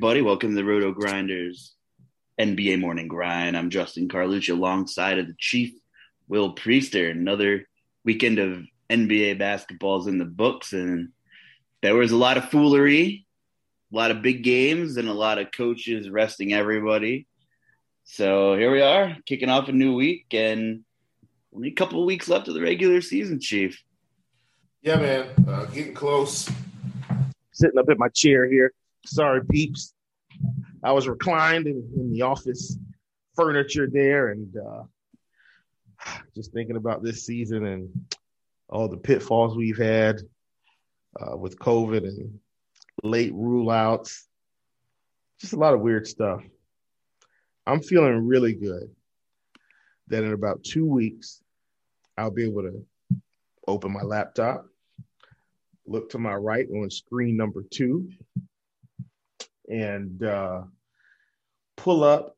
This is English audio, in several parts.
Everybody. Welcome to the Roto Grinders NBA Morning Grind. I'm Justin Carlucci alongside of the Chief Will Priester. Another weekend of NBA basketballs in the books, and there was a lot of foolery, a lot of big games, and a lot of coaches resting everybody. So here we are, kicking off a new week, and only a couple of weeks left of the regular season, Chief. Yeah, man, uh, getting close. Sitting up in my chair here. Sorry, peeps. I was reclined in, in the office furniture there and uh, just thinking about this season and all the pitfalls we've had uh, with COVID and late rule outs. Just a lot of weird stuff. I'm feeling really good that in about two weeks, I'll be able to open my laptop, look to my right on screen number two, and uh, pull up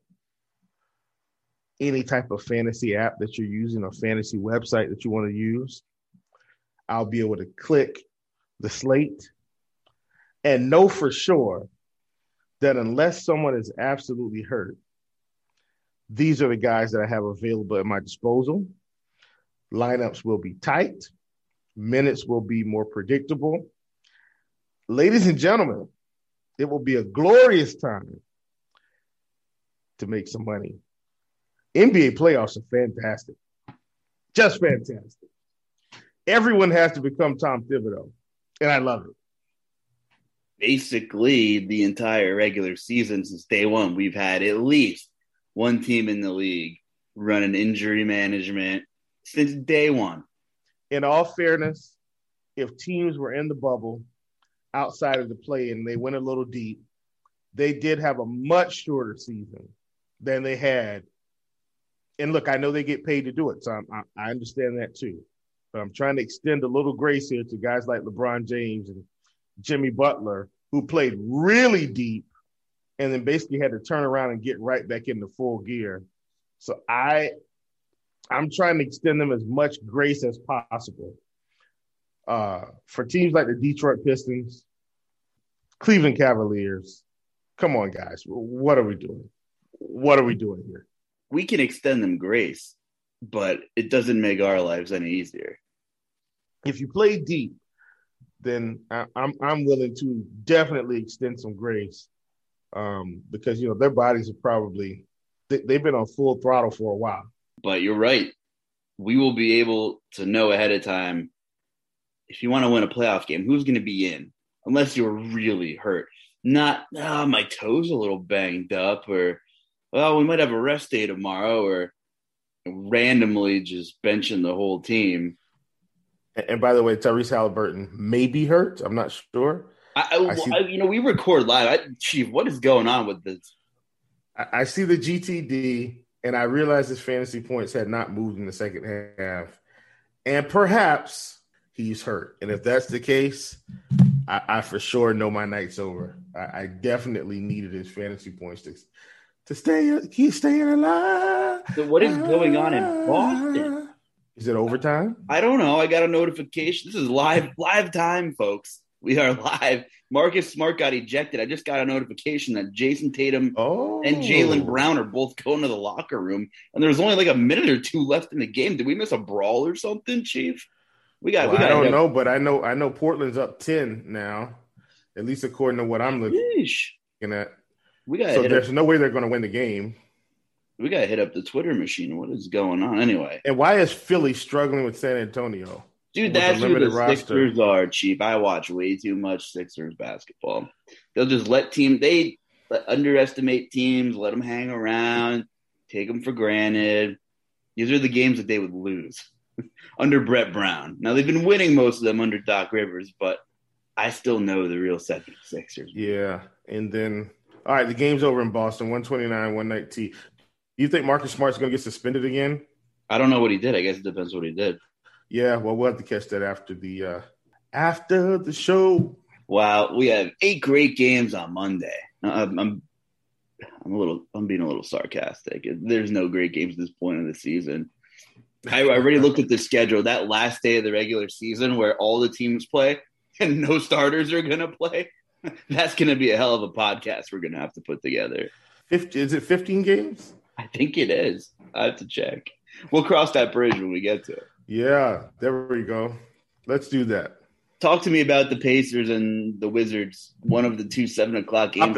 any type of fantasy app that you're using or fantasy website that you want to use. I'll be able to click the slate and know for sure that unless someone is absolutely hurt, these are the guys that I have available at my disposal. Lineups will be tight, minutes will be more predictable. Ladies and gentlemen, it will be a glorious time to make some money. NBA playoffs are fantastic, just fantastic. Everyone has to become Tom Thibodeau, and I love it. Basically, the entire regular season since day one, we've had at least one team in the league running injury management since day one. In all fairness, if teams were in the bubble outside of the play and they went a little deep, they did have a much shorter season than they had. And look, I know they get paid to do it, so I'm, I, I understand that too. But I'm trying to extend a little grace here to guys like LeBron James and Jimmy Butler, who played really deep and then basically had to turn around and get right back into full gear. So I I'm trying to extend them as much grace as possible. Uh, for teams like the Detroit Pistons, Cleveland Cavaliers, come on, guys, what are we doing? What are we doing here? We can extend them grace, but it doesn't make our lives any easier. If you play deep, then I, I'm I'm willing to definitely extend some grace um, because you know their bodies are probably they, they've been on full throttle for a while. But you're right. We will be able to know ahead of time if you want to win a playoff game, who's going to be in, unless you're really hurt. Not, oh, my toes a little banged up, or well, we might have a rest day tomorrow, or randomly just benching the whole team. And by the way, Tyrese Halliburton may be hurt. I'm not sure. I, I, I, I you know, we record live. I, Chief, what is going on with this I, I see the GTD, and I realize his fantasy points had not moved in the second half, and perhaps he's hurt. And if that's the case, I, I for sure know my night's over. I, I, definitely needed his fantasy points to to stay keep staying alive. So what is going on in Boston? Is it overtime? I don't know. I got a notification. This is live live time, folks. We are live. Marcus Smart got ejected. I just got a notification that Jayson Tatum oh. and Jaylen Brown are both going to the locker room, and there was only like a minute or two left in the game. Did we miss a brawl or something, Chief? We got. Well, we got I don't know, but I know. I know Portland's up ten now, at least according to what I'm looking at. We got. So there's up. no way they're going to win the game. We got to hit up the Twitter machine. What is going on anyway? And why is Philly struggling with San Antonio? Dude, that's who the roster? Sixers are cheap. I watch way too much Sixers basketball. They'll just let team they underestimate teams, let them hang around, take them for granted. These are the games that they would lose. under Brett Brown. Now they've been winning most of them under Doc Rivers, but I still know the real 76ers. Yeah. And then all right, the game's over in Boston, 129, 119. Do you think Marcus Smart's gonna get suspended again? I don't know what he did. I guess it depends what he did. Yeah, well we'll have to catch that after the uh after the show. Wow, we have eight great games on Monday. I'm, I'm I'm a little I'm being a little sarcastic. There's no great games at this point of the season. I already looked at the schedule. That last day of the regular season, where all the teams play and no starters are going to play, that's going to be a hell of a podcast we're going to have to put together. 50, Is it 15 games? I think it is. I have to check. We'll cross that bridge when we get to it. Yeah, there we go. Let's do that. Talk to me about the Pacers and the Wizards. One of the two seven o'clock games.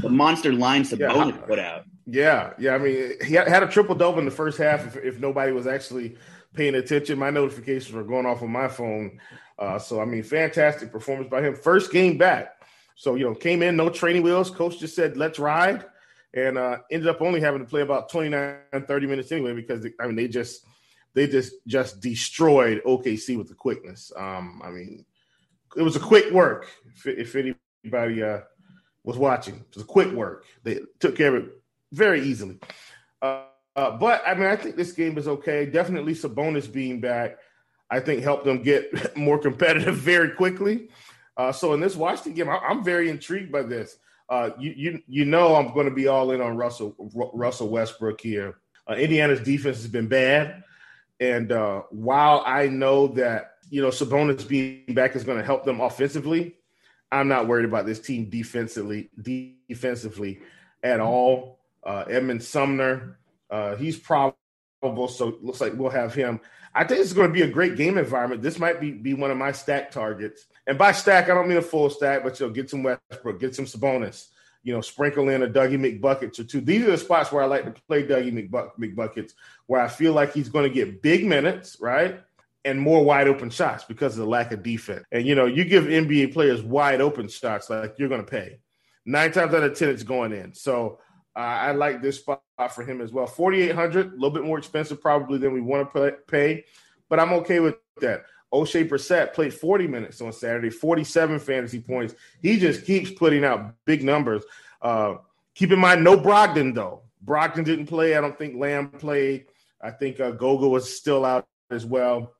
The monster line Sabonis yeah, put out. Yeah, yeah. I mean, he had a triple double in the first half. If, if, nobody was actually paying attention, my notifications were going off on my phone. Uh, so I mean, fantastic performance by him. First game back. So you know, came in no training wheels. Coach just said, "Let's ride," and uh, ended up only having to play about 29, 30 minutes anyway because they, I mean they just they just just destroyed OKC with the quickness. Um, I mean, it was a quick work. If, if anybody uh, was watching, it was a quick work. They took care of it very easily. Uh, uh, but I mean, I think this game is okay. Definitely Sabonis being back, I think helped them get more competitive very quickly. Uh, so in this Washington game, I, am very intrigued by this. Uh, you you you know I'm going to be all in on Russell R- Russell Westbrook here. Uh, Indiana's defense has been bad, and uh, while I know that you know Sabonis being back is going to help them offensively, I'm not worried about this team defensively defensively at all. Uh, Edmond Sumner, uh, he's probable, so looks like we'll have him. I think it's going to be a great game environment. This might be, be one of my stack targets. And by stack, I don't mean a full stack, but you'll get some Westbrook, get some Sabonis, you know, sprinkle in a Dougie McBuckets or two. These are the spots where I like to play Dougie McBuck, McBuckets, where I feel like he's going to get big minutes, right? And more wide open shots because of the lack of defense. And, you know, you give NBA players wide open shots, like you're going to pay. Nine times out of 10, it's going in. So, uh, I like this spot for him as well. 4,800, a little bit more expensive probably than we want to pay, but I'm okay with that. Oshae Brissett played 40 minutes on Saturday, 47 fantasy points. He just keeps putting out big numbers. Uh, keep in mind, no Brogdon, though. Brogdon didn't play. I don't think Lamb played. I think uh, Goga was still out as well.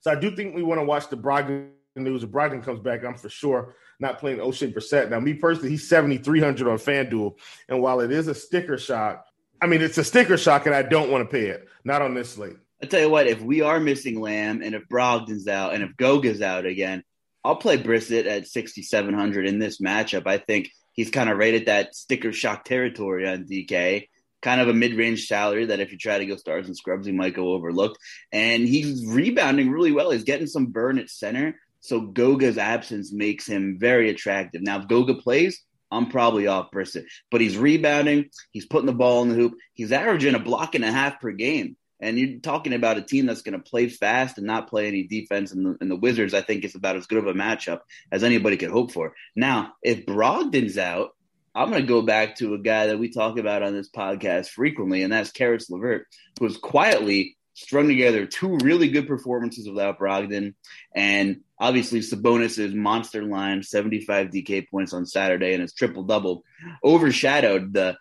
So I do think we want to watch the Brogdon news. If Brogdon comes back, I'm for sure not playing Oshae Brissett. Now, me personally, he's 7,300 on FanDuel. And while it is a sticker shock, I mean, it's a sticker shock and I don't want to pay it. Not on this slate. I tell you what, if we are missing Lamb and if Brogdon's out and if Goga's out again, I'll play Brissett at 6,700 in this matchup. I think he's kind of right at that sticker shock territory on DK. Kind of a mid range salary that if you try to go stars and scrubs, he might go overlooked. And he's rebounding really well. He's getting some burn at center. So Goga's absence makes him very attractive. Now, if Goga plays, I'm probably off Brissett, but he's rebounding. He's putting the ball in the hoop. He's averaging a block and a half per game. And you're talking about a team that's going to play fast and not play any defense. And the, and the Wizards, I think, is about as good of a matchup as anybody could hope for. Now, if Brogdon's out, I'm going to go back to a guy that we talk about on this podcast frequently, and that's Caris LeVert, who's quietly strung together two really good performances without Brogdon. And obviously, Sabonis' monster line, 75 DK points on Saturday, and his triple double overshadowed the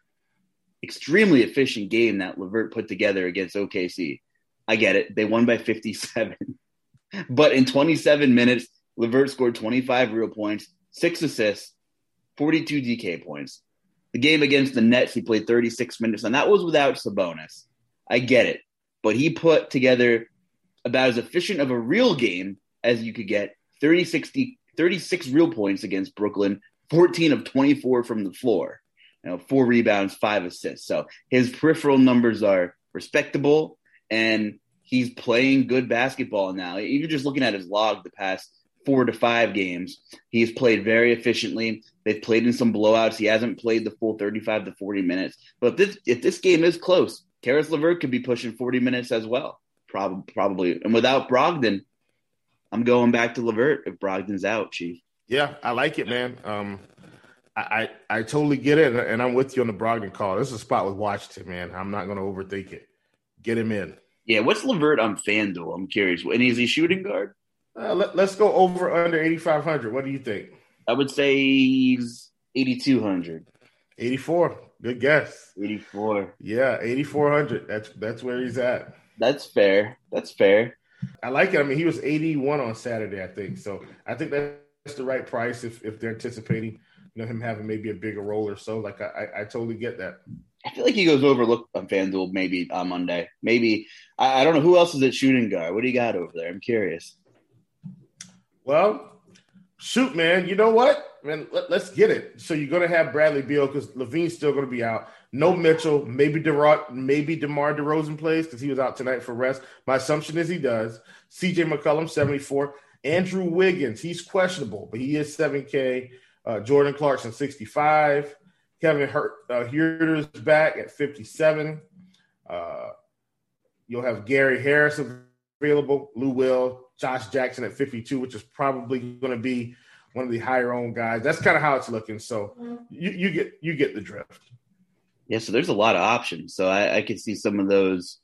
extremely efficient game that LeVert put together against OKC. I get it. They won by 57. but in 27 minutes, LeVert scored 25 real points, six assists, 42 DK points. The game against the Nets, he played 36 minutes, and that was without Sabonis. I get it. But he put together about as efficient of a real game as you could get 30, 60, 36 real points against Brooklyn, 14 of 24 from the floor you know, four rebounds, five assists. So his peripheral numbers are respectable, and he's playing good basketball now. Even just looking at his log the past four to five games, he's played very efficiently. They've played in some blowouts. He hasn't played the full 35 to 40 minutes. But if this, if this game is close, Caris LeVert could be pushing 40 minutes as well, Prob- probably. And without Brogdon, I'm going back to LeVert if Brogdon's out, Chief. Yeah, I like it, man. Um, I, I, I totally get it, and I'm with you on the Brogdon call. This is a spot with Washington, man. I'm not going to overthink it. Get him in. Yeah, what's LeVert on FanDuel? I'm curious. And is he shooting guard? Uh, let, us go over under 8,500. What do you think? I would say he's 8,200. 84. Good guess. 84. Yeah, 8,400. That's that's where he's at. That's fair. That's fair. I like it. I mean, he was 81 on Saturday, I think. So I think that's the right price if, if they're anticipating – you know him having maybe a bigger role or so. Like I, I totally get that. I feel like he goes overlooked on FanDuel maybe on Monday. Maybe I, I don't know who else is at shooting guard. What do you got over there? I'm curious. Well, shoot, man. You know what, man? Let, us get it. So you're going to have Bradley Beal because LaVine's still going to be out. No Mitchell. Maybe DeRo- maybe DeMar DeRozan plays because he was out tonight for rest. My assumption is he does. C.J. McCollum, 74. Andrew Wiggins, he's questionable, but he is 7K. Uh, Jordan Clarkson, 65. Kevin Hurt, uh, back at 57. Uh, you'll have Gary Harris available, Lou Will, Josh Jackson at 52, which is probably going to be one of the higher owned guys. That's kind of how it's looking. So you, you get you get the drift. Yeah, so there's a lot of options. So I, I could see some of those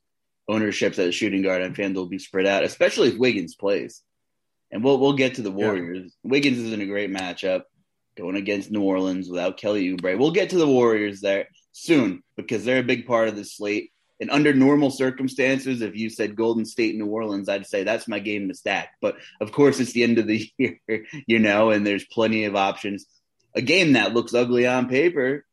ownerships at shooting guard and FanDuel be spread out, especially if Wiggins plays. And we'll we'll get to the Warriors. Yeah. Wiggins is in a great matchup going against New Orleans without Kelly Oubre. We'll get to the Warriors there soon because they're a big part of the slate. And under normal circumstances, if you said Golden State, New Orleans, I'd say that's my game to stack. But of course, it's the end of the year, you know, and there's plenty of options. A game that looks ugly on paper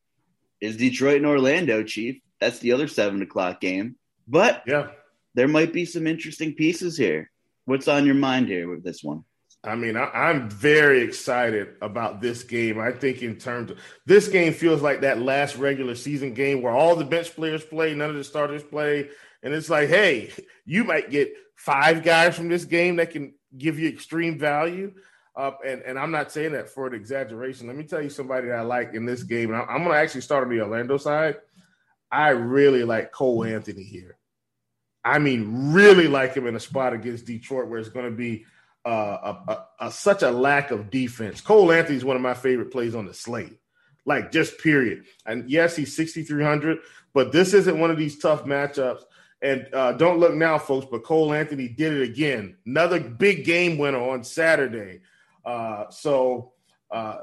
is Detroit and Orlando, Chief. That's the other seven o'clock game. But yeah, there might be some interesting pieces here. What's on your mind here with this one? I mean, I, am very excited about this game. I think in terms of this game feels like that last regular season game where all the bench players play, none of the starters play, and it's like, hey, you might get five guys from this game that can give you extreme value. Uh, and and I'm not saying that for an exaggeration. Let me tell you somebody that I like in this game. I'm, I'm going to actually start on the Orlando side. I really like Cole Anthony here. I mean, really like him in a spot against Detroit where it's going to be a, a, such a lack of defense. Cole Anthony is one of my favorite plays on the slate, like just period. And yes, he's 6,300, but this isn't one of these tough matchups. And uh, don't look now, folks, but Cole Anthony did it again. Another big game winner on Saturday. Uh, so uh,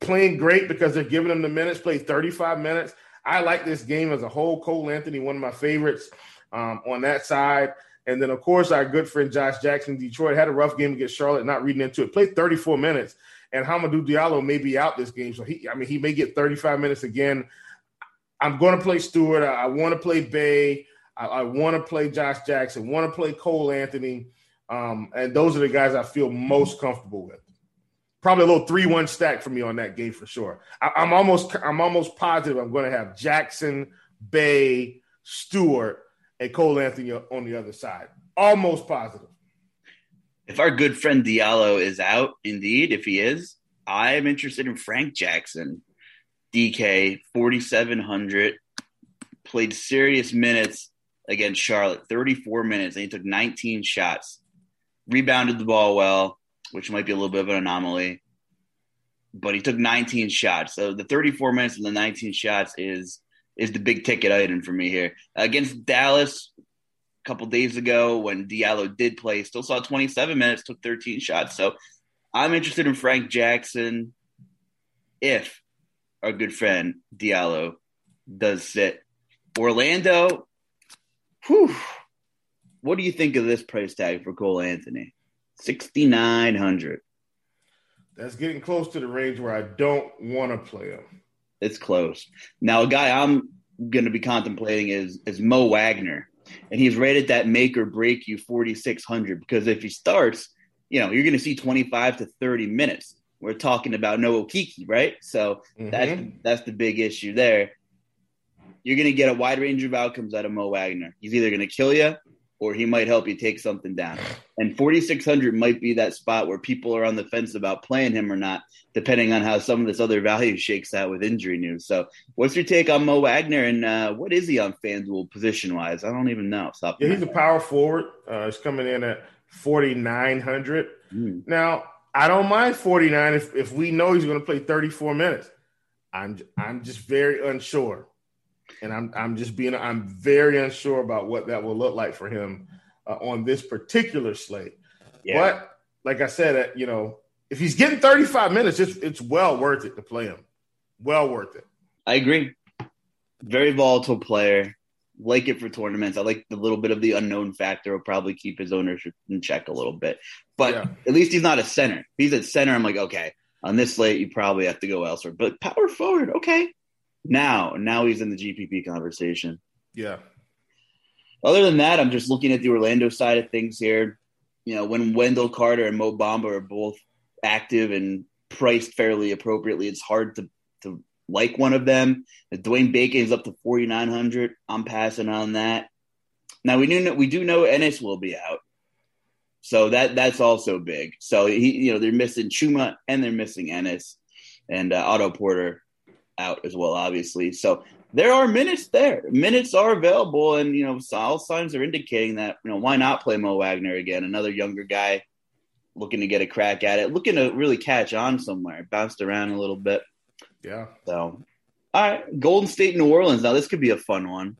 playing great because they're giving him the minutes, played 35 minutes. I like this game as a whole. Cole Anthony, one of my favorites um, on that side. And then, of course, our good friend Josh Jackson, Detroit, had a rough game against Charlotte, not reading into it. Played 34 minutes, and Hamidou Diallo may be out this game, so he, I mean, he may get 35 minutes again. I'm going to play Stewart. I, I want to play Bey. I, I want to play Josh Jackson. Want to play Cole Anthony, um, and those are the guys I feel most comfortable with. Probably a little three-one stack for me on that game for sure. I, I'm almost, I'm almost positive I'm going to have Jackson, Bey, Stewart and Cole Anthony on the other side. Almost positive. If our good friend Diallo is out, indeed, if he is, I am interested in Frank Jackson. DK, 4,700, played serious minutes against Charlotte, 34 minutes, and he took 19 shots. Rebounded the ball well, which might be a little bit of an anomaly, but he took 19 shots. So the 34 minutes and the 19 shots is is the big ticket item for me here. Against Dallas a couple days ago when Diallo did play, still saw 27 minutes, took 13 shots. So I'm interested in Frank Jackson if our good friend Diallo does sit. Orlando, whew, what do you think of this price tag for Cole Anthony? 6900 That's getting close to the range where I don't want to play him. It's close. Now, a guy I'm going to be contemplating is is Mo Wagner, and he's rated that make or break you 4600 because if he starts, you know, you're going to see 25 to 30 minutes. We're talking about Noah Kiki, right? So mm-hmm. that's that's the big issue there. You're going to get a wide range of outcomes out of Mo Wagner. He's either going to kill you or he might help you take something down. And 4,600 might be that spot where people are on the fence about playing him or not, depending on how some of this other value shakes out with injury news. So, what's your take on Mo Wagner and uh, what is he on FanDuel position wise? I don't even know. Stop yeah, he's a power forward. Uh, he's coming in at 4,900. Mm. Now, I don't mind 49 if, if we know he's going to play 34 minutes. I'm I'm just very unsure and I'm I'm just being I'm very unsure about what that will look like for him uh, on this particular slate. Yeah. But like I said, uh, you know, if he's getting 35 minutes, it's it's well worth it to play him. Well worth it. I agree. Very volatile player. Like it for tournaments. I like the little bit of the unknown factor. Will probably keep his ownership in check a little bit. But yeah. at least he's not a center. If he's at center. I'm like, okay, on this slate, you probably have to go elsewhere. But power forward, okay, now, now he's in the GPP conversation. Yeah. Other than that, I'm just looking at the Orlando side of things here. You know, when Wendell Carter and Mo Bamba are both active and priced fairly appropriately, it's hard to to like one of them. If Dwayne Bacon is up to 4,900. I'm passing on that. Now we knew we do know Ennis will be out, so that that's also big. So he, you know, they're missing Chuma and they're missing Ennis, and uh, Otto Porter out as well, obviously. So there are minutes there. Minutes are available, and you know, all signs are indicating that you know why not play Mo Wagner again? Another younger guy looking to get a crack at it, looking to really catch on somewhere. Bounced around a little bit. Yeah. So, all right, Golden State, New Orleans. Now this could be a fun one.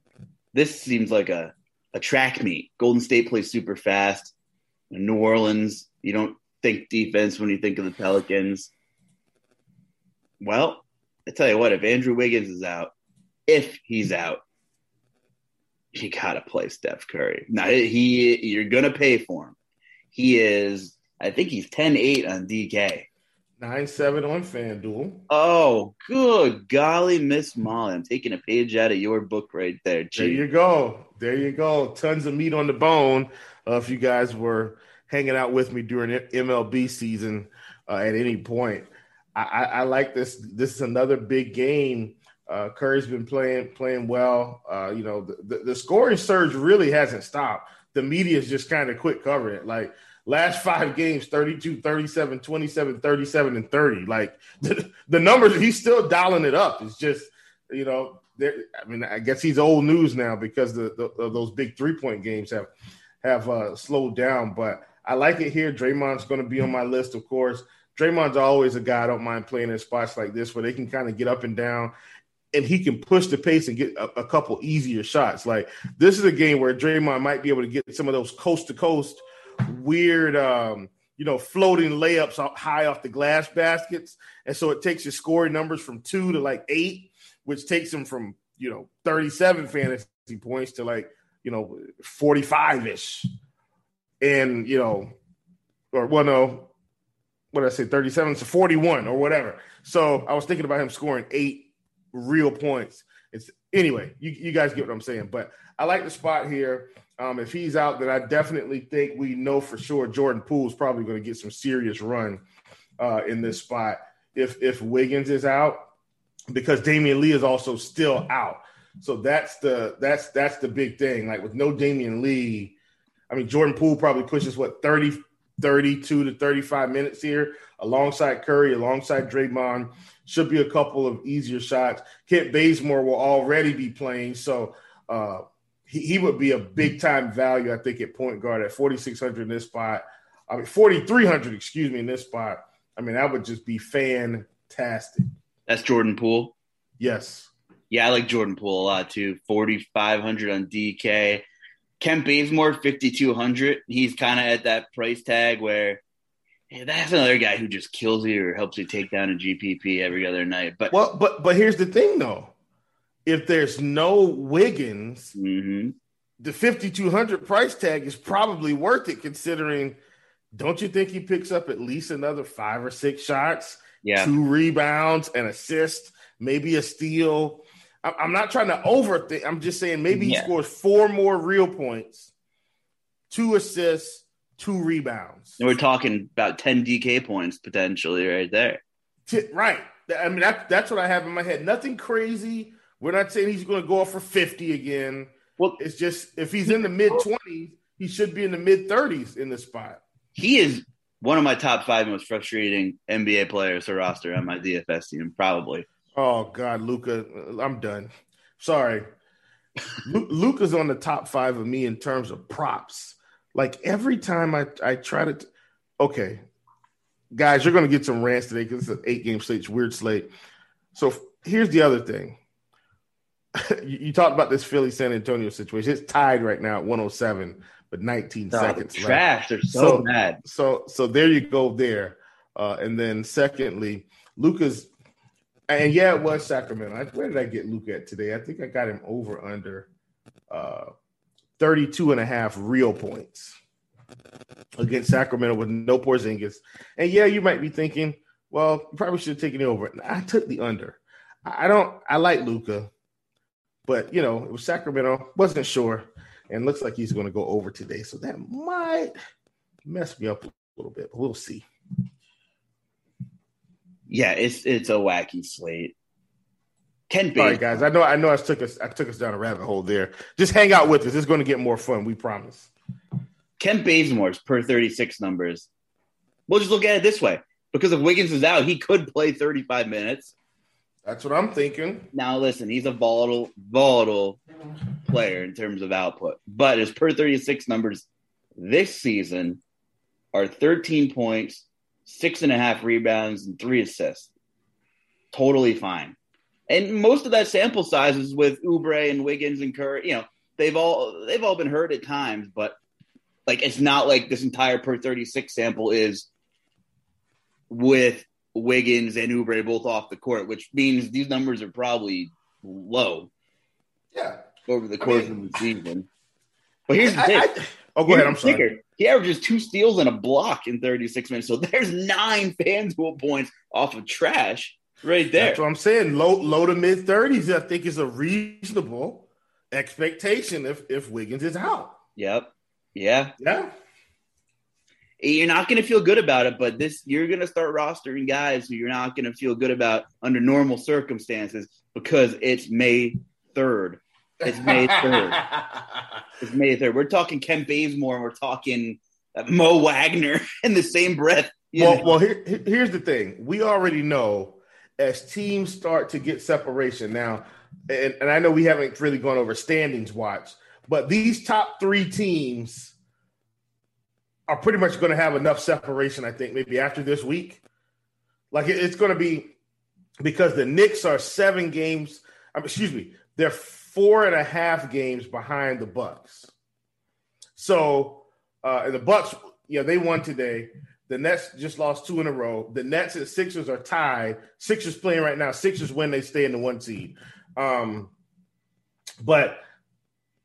This seems like a a track meet. Golden State plays super fast. New Orleans, you don't think defense when you think of the Pelicans. Well, I tell you what, if Andrew Wiggins is out, if he's out, you gotta play Steph Curry. Now he, you're gonna pay for him. He is, I think he's 10-8 on DK. Nine seven on FanDuel. Oh, good golly, Miss Molly! I'm taking a page out of your book right there. Gee. There you go. There you go. Tons of meat on the bone. Uh, if you guys were hanging out with me during MLB season uh, at any point, I, I, like this. This is another big game. Uh, Curry's been playing playing well. Uh, you know, the, the, the, scoring surge really hasn't stopped. The media's just kind of quit covering it. Like last five games 32, 37, 27, 37, and 30. Like the, the numbers, he's still dialing it up. It's just, you know, I mean, I guess he's old news now because the, the those big three point games have have uh, slowed down. But I like it here. Draymond's going to be on my list, of course. Draymond's always a guy I don't mind playing in spots like this where they can kind of get up and down and he can push the pace and get a, a, couple easier shots. Like this is a game where Draymond might be able to get some of those coast to coast weird um, you know, floating layups high off the glass baskets. And so it takes your scoring numbers from two to like eight, which takes him from, you know, 37 fantasy points to like, you know, 45 ish. And, you know, or well, no, what did I say, 37 to 41 or whatever. So I was thinking about him scoring eight real points. It's anyway, you, you guys get what I'm saying. But I like the spot here. Um, if he's out, then I definitely think we know for sure Jordan Poole is probably going to get some serious run uh, in this spot. If if Wiggins is out, because Damion Lee is also still out. So that's the that's that's the big thing. Like with no Damion Lee, I mean Jordan Poole probably pushes what 30 32 to 35 minutes here alongside Curry, alongside Draymond. Should be a couple of easier shots. Kent Bazemore will already be playing, so uh, he, he would be a big time value, I think, at point guard at 4,600 in this spot. I mean, 4,300, excuse me, in this spot. I mean, that would just be fantastic. That's Jordan Poole. Yes. Yeah, I like Jordan Poole a lot too. 4,500 on DK. Kent Bazemore, 5,200. He's kind of at that price tag where yeah, that's another guy who just kills you or helps you take down a GPP every other night. But well, but but here's the thing though, if there's no Wiggins, Mm-hmm. the 5200 price tag is probably worth it considering don't you think he picks up at least another five or six shots Yeah. two rebounds an assist maybe a steal i'm not trying to overthink i'm just saying maybe he Yeah. scores four more real points two assists two rebounds And we're talking about 10 DK points potentially right there. T- right i mean that, that's what i have in my head nothing crazy we're not saying he's going to go off for 50 again Well, It's just if he's in the mid twenties, he should be in the mid thirties in the spot. he is one of my top five most frustrating NBA players to roster on my DFS team, probably. Oh God, Luka, I'm done. Sorry, Lu- Luka's on the top five of me in terms of props. Like every time I I try to, okay, guys, you're gonna get some rants today because it's an eight game slate, it's a weird slate. So here's the other thing. you, you talked about this Philly San Antonio situation. It's tied right now at 107, but 19 Oh, seconds left. trash. They're so, So- bad. So so there you go there. Uh, and then secondly, Luka's and yeah, it was Sacramento. Where did I get Luka at today? I think I got him over under uh 32 and a half real points against Sacramento with no Porzingis. And yeah, you might be thinking, well, you probably should have taken it over. I took the under. I don't I like Luka, but you know, it was Sacramento, wasn't sure, and looks like he's going to go over today. So that might mess me up a little bit, but we'll see. Yeah, it's it's a wacky slate. Ken All right, guys. I know I know I took us I took us down a rabbit hole there. Just hang out with us. It's going to get more fun. We promise. Ken Bazemore's per 36 numbers. We'll just look at it this way. Because if Wiggins is out, he could play 35 minutes. That's what I'm thinking. Now, listen, he's a volatile, volatile player in terms of output, but his per 36 numbers this season are 13 points, six and a half rebounds, and three assists. Totally fine. And most of that sample size is with Oubre and Wiggins and Curry. You know, they've all they've all been hurt at times, but like it's not like this entire per 36 sample is with Wiggins and Oubre both off the court, which means these numbers are probably low Yeah. over the I course mean- of the season. But here's the I- thing. Oh, go ahead. I'm sorry. kicker. He averages two steals and a block in 36 minutes. So there's nine FanDuel points off of trash right there. That's what I'm saying. Low low to mid 30s, I think is a reasonable expectation if if Wiggins is out. Yep. Yeah. Yeah. You're not going to feel good about it, but this you're going to start rostering guys who you're not going to feel good about under normal circumstances because it's May 3rd. It's May 3rd. It's May 3rd. We're talking Ken Bazemore and we're talking uh, Mo Wagner in the same breath. well, know? well here, here- here's the thing. We already know as teams start to get separation now, and, and I know we haven't really gone over standings watch, but these top three teams are pretty much going to have enough separation, I think, maybe after this week. Like it- it's going to be because the Knicks are seven games, I mean, excuse me, they're four and a half games behind the Bucks. So uh, and the Bucks, yeah, they won today. The Nets just lost two in a row. The Nets and Sixers are tied. Sixers playing right now. Sixers win, they stay in the one seed. Um, but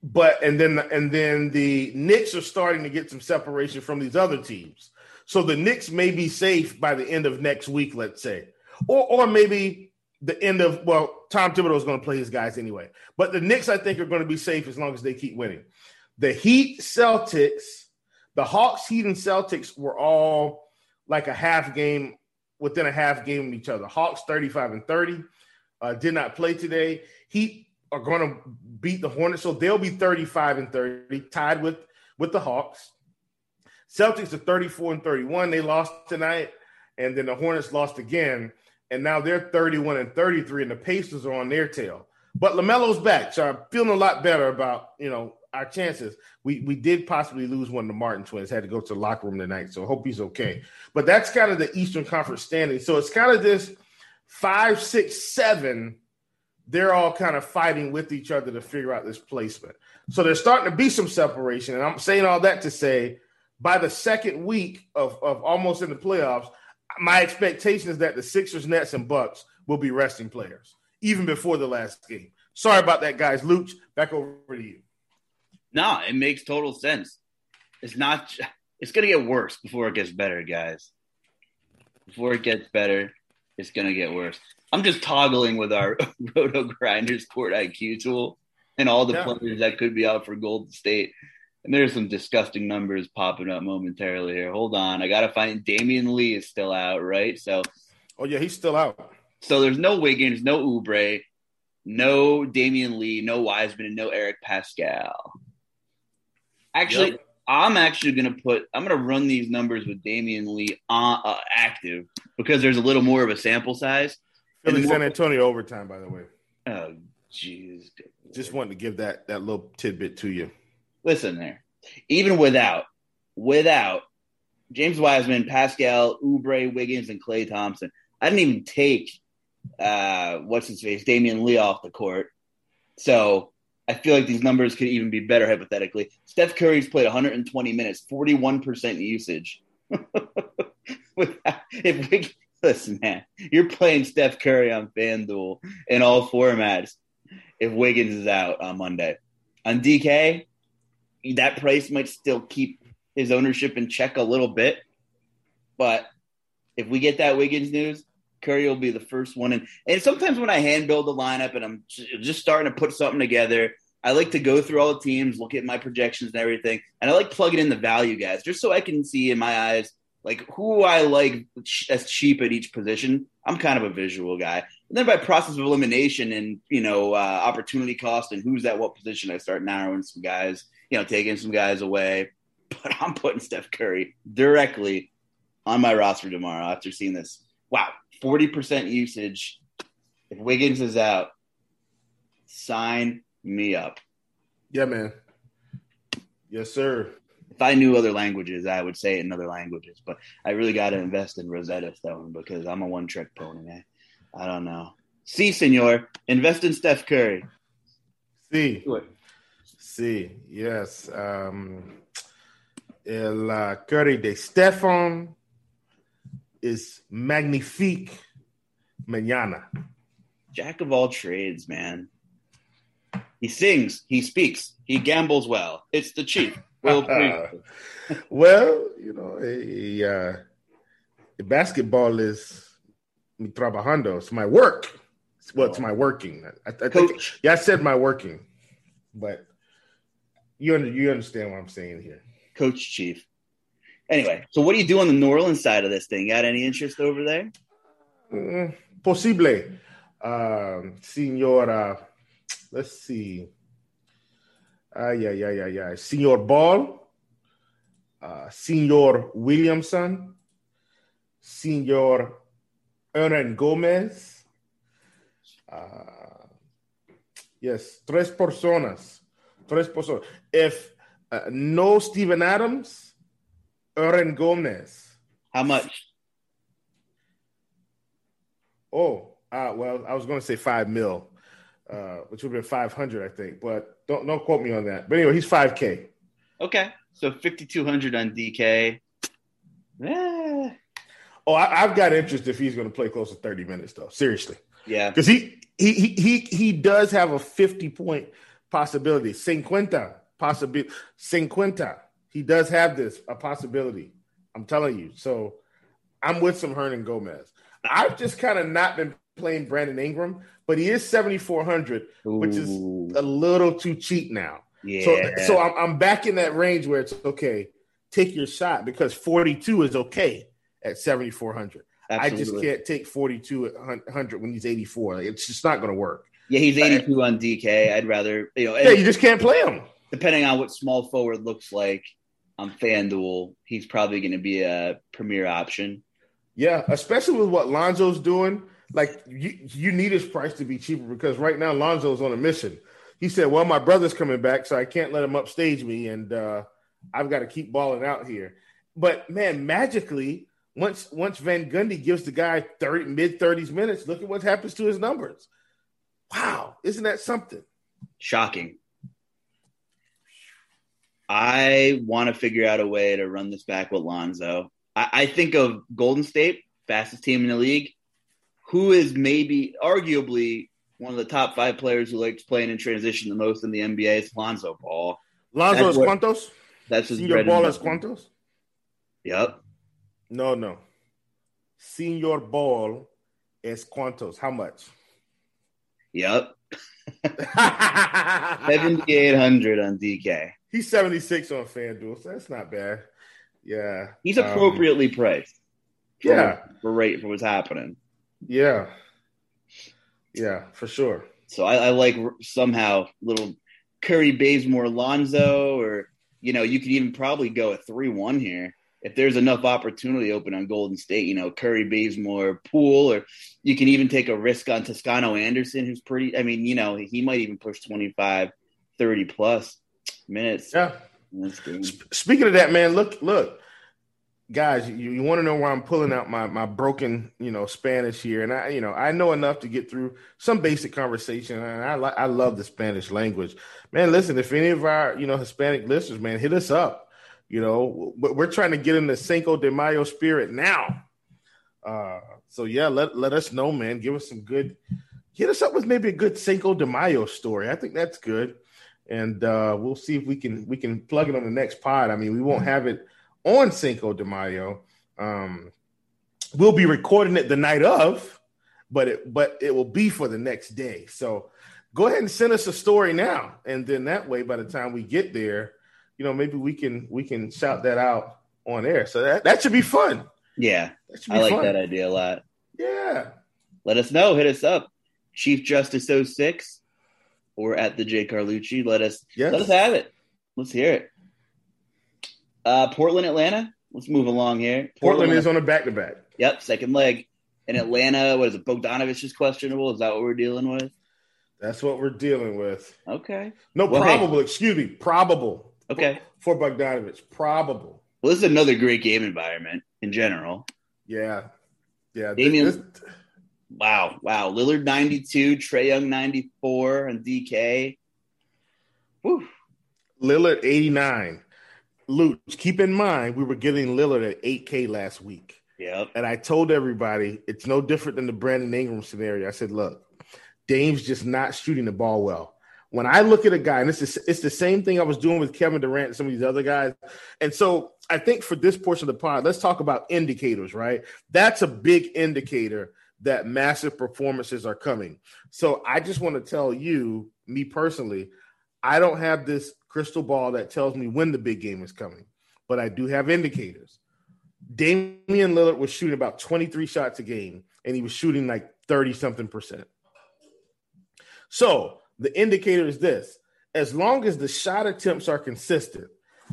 but and then and then the Knicks are starting to get some separation from these other teams. So the Knicks may be safe by the end of next week, let's say, or or maybe the end of well, Tom Thibodeau is going to play his guys anyway. But the Knicks, I think, are going to be safe as long as they keep winning. The Heat, Celtics, the Hawks, Heat, and Celtics were all like a half game within a half game of each other. Hawks 35 and 30 uh, did not play today. Heat are going to beat the Hornets, so they'll be 35 and 30, tied with with the Hawks. Celtics are 34 and 31. They lost tonight, and then the Hornets lost again, and now they're 31 and 33, and the Pacers are on their tail. But LaMelo's back, so I'm feeling a lot better about you know our chances. We we did possibly lose one of the Martin twins, had to go to the locker room tonight, so hope he's okay. But that's kind of the Eastern Conference standing. So it's kind of this five, six, seven. They're all kind of fighting with each other to figure out this placement. So there's starting to be some separation, and I'm saying all that to say by the second week of, of almost in the playoffs, my expectation is that the Sixers, Nets, and Bucks will be resting players even before the last game. Sorry about that, guys. Luch, back over to you. No, it makes total sense. It's not. It's gonna get worse before it gets better, guys. Before it gets better, it's gonna get worse. I'm just toggling with our Roto Grinders Court IQ tool and all the yeah. players that could be out for Golden State. And there's some disgusting numbers popping up momentarily here. Hold on, I gotta find Damion Lee is still out, right? So, oh yeah, he's still out. So there's no Wiggins, no Oubre, no Damion Lee, no Wiseman, and no Eric Paschall. Actually, yep. I'm actually going to put I'm going to run these numbers with Damion Lee on, uh, active because there's a little more of a sample size. Philly San Antonio overtime, by the way. Oh, jeez. Just wanted to give that that little tidbit to you. Listen there. Even without without James Wiseman, Paschall, Oubre, Wiggins, and Klay Thompson, I didn't even take uh, what's his face, Damion Lee off the court. So I feel like these numbers could even be better hypothetically. Steph Curry's played 120 minutes, 41% usage. if we listen, man, you're playing Steph Curry on FanDuel in all formats. If Wiggins is out on Monday, on DK, that price might still keep his ownership in check a little bit. But if we get that Wiggins news, Curry will be the first one. And, and sometimes when I hand build the lineup and I'm just starting to put something together, I like to go through all the teams, look at my projections and everything. And I like plugging in the value guys just so I can see in my eyes, like who I like as cheap at each position. I'm kind of a visual guy. And then by process of elimination and, you know, uh, opportunity cost and who's at what position, I start narrowing some guys, you know, taking some guys away. But I'm putting Steph Curry directly on my roster tomorrow after seeing this. Wow, 40% usage. If Wiggins is out, sign me up. Yeah, man. Yes, sir. If I knew other languages, I would say it in other languages, but I really got to invest in Rosetta Stone because I'm a one trick pony, man. I don't know. See, si, senor, invest in Steph Curry. See. Si. See, si. yes. Um, el uh, Curry de Stefan is magnifique mañana. Jack of all trades, man. He sings, he speaks, he gambles well. It's the chief. Will well, you know, a, uh, basketball is mi trabajando. It's my work. Well, it's what's my working. I, I think, yeah, I said my working, but you you understand what I'm saying here, Coach Chief. Anyway, so what do you do on the New Orleans side of this thing? Got any interest over there? Mm, posible. Um, Senora, let's see. Ah, yeah, yeah, yeah, yeah. Senor Ball, uh, Senor Williamson, Senor Hernangómez. Uh, yes, tres personas. Tres personas. If uh, no Steven Adams, Hernangómez. How much? Oh, uh, well, I was going to say five mil, uh, which would have been five hundred, I think. But don't don't quote me on that. But anyway, he's five k. Okay, so fifty two hundred on DK. Eh. Oh, I, have got interest if he's going to play close to thirty minutes, though. Seriously. Yeah, because he, he he he he does have a fifty point possibility. Cinquenta possibility. Cinquenta he does have this a possibility. I'm telling you. So I'm with some Hernangómez. I've just kind of not been playing Brandon Ingram, but he is 7,400, which is a little too cheap now. Yeah. So, so I'm, I'm back in that range where it's okay. Take your shot because 42 is okay at 7,400. I just can't take 42 at 100 when he's 84. It's just not going to work. Yeah, he's 82 on DK. I'd rather, you know. Yeah, you just can't play him. Depending on what small forward looks like, on FanDuel, he's probably going to be a premier option. Yeah, especially with what Lonzo's doing. Like you, you need his price to be cheaper because right now Lonzo's on a mission. He said, "Well, my brother's coming back, so I can't let him upstage me, and uh, I've got to keep balling out here." But man, magically, once once Van Gundy gives the guy thirty mid thirties minutes, look at what happens to his numbers. Wow, isn't that something? Shocking. I want to figure out a way to run this back with Lonzo. I, I think of Golden State, fastest team in the league, who is maybe arguably one of the top five players who likes playing in transition the most in the NBA is Lonzo Ball. Lonzo That's what- cuantos? That's his Senor Ball es butter. cuantos? Yep. No, no. Senor Ball es cuantos? How much? Yep. 7,800 on DK. He's 76 on FanDuel, so that's not bad. Yeah. He's Um, appropriately priced. for- yeah. For rate for what's happening. Yeah. Yeah, for sure. So I, I like somehow little Curry, Bazemore, Lonzo, or you know, you could even probably go a three-one here if there's enough opportunity open on Golden State. You know, Curry, Bazemore, Poole, or you can even take a risk on Toscano Anderson, who's pretty. I mean, you know, he might even push 25, 30 plus minutes. Yeah. in this game. Sp- Speaking of that, man, look, look, guys, you, you want to know where I'm pulling out my my broken, you know, Spanish here, and I, you know, I know enough to get through some basic conversation, and I I love the Spanish language, man. Listen, if any of our you know Hispanic listeners, man, hit us up. You know, we're trying to get in the Cinco de Mayo spirit now. Uh, so yeah, let let us know, man. Give us some good. Hit us up with maybe a good Cinco de Mayo story. I think that's good and uh, we'll see if we can we can plug it on the next pod. I mean, we won't have it on Cinco de Mayo. Um, we'll be recording it the night of, but it but it will be for the next day. So go ahead and send us a story now, and then that way, by the time we get there, you know, maybe we can we can shout that out on air. So that that should be fun. Yeah, be I like fun. that idea a lot. Yeah. Let us know. Hit us up, Chief Justice 06 or at the J Carlucci. Let us Yes. let us have it. Let's hear it. Uh, Portland, Atlanta. Let's move along here. Portland is on a back to back. Yep, second leg. In Atlanta, what is it? Bogdanovich is questionable. Is that what we're dealing with? That's what we're dealing with. Okay. No, Well, hey. probable. Excuse me, probable. Okay. for Bogdanovich. Probable. Well, this is another great game environment in general. Yeah. Yeah. Damian- this- Wow. Wow. Lillard 92, Trae Young 94, and DK. Whew. Lillard 89. Luke, keep in mind, we were getting Lillard at 8K last week. Yep. And I told everybody it's no different than the Brandon Ingram scenario. I said, look, Dame's just not shooting the ball well. When I look at a guy, and this is it's the same thing I was doing with Kevin Durant and some of these other guys. And so I think for this portion of the pod, let's talk about indicators, right? That's a big indicator that massive performances are coming. So I just want to tell you, me personally, I don't have this crystal ball that tells me when the big game is coming, but I do have indicators. Damian Lillard was shooting about 23 shots a game, and he was shooting like 30 something percent. So the indicator is this as long as the shot attempts are consistent,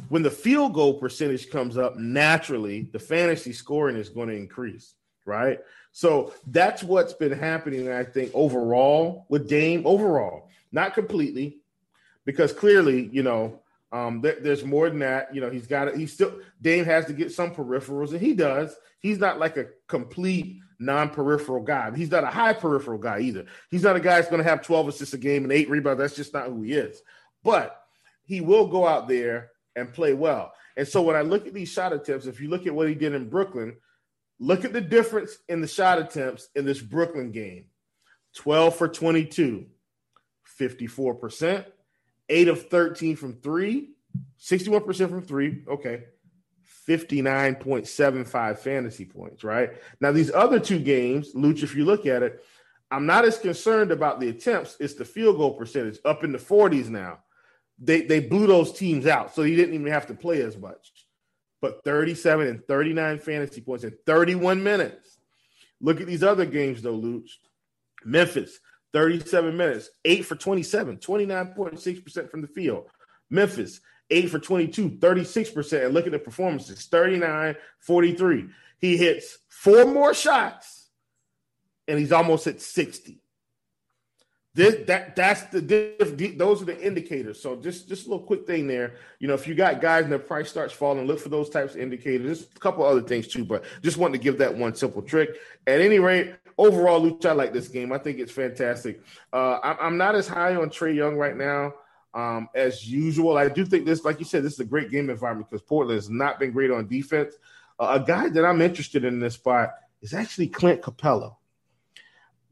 when the field goal percentage comes up, naturally the fantasy scoring is going to increase, right? So that's what's been happening, I think, overall with Dame, overall, not completely, because clearly, you know, um, there, there's more than that. You know, he's got it. He's still Dame has to get some peripherals, and he does. He's not like a complete non-peripheral guy. He's not a high peripheral guy either. He's not a guy that's going to have 12 assists a game and eight rebounds. That's just not who he is. But he will go out there and play well. And so when I look at these shot attempts, if you look at what he did in Brooklyn, look at the difference in the shot attempts in this Brooklyn game 12 for 22, 54%, 8 of 13 from three, 61% from three. Okay. 59.75 fantasy points, right? Now, these other two games, Luch, if you look at it, I'm not as concerned about the attempts. It's the field goal percentage up in the 40s now. They they blew those teams out, so he didn't even have to play as much. But 37 and 39 fantasy points in 31 minutes. Look at these other games, though, Luch. Memphis, 37 minutes, 8 for 27, 29.6% from the field. Memphis, 8 for 22, 36%. And look at the performances 39, 43. He hits four more shots and he's almost at 60. This, that that's the those are the indicators. So just just a little quick thing there. You know, if you got guys and the price starts falling, look for those types of indicators. There's a couple other things too, but just wanted to give that one simple trick. At any rate, overall, Luch, I like this game. I think it's fantastic. Uh, I'm, I'm not as high on Trae Young right now um, as usual. I do think this, like you said, this is a great game environment because Portland has not been great on defense. Uh, a guy that I'm interested in this spot is actually Clint Capela.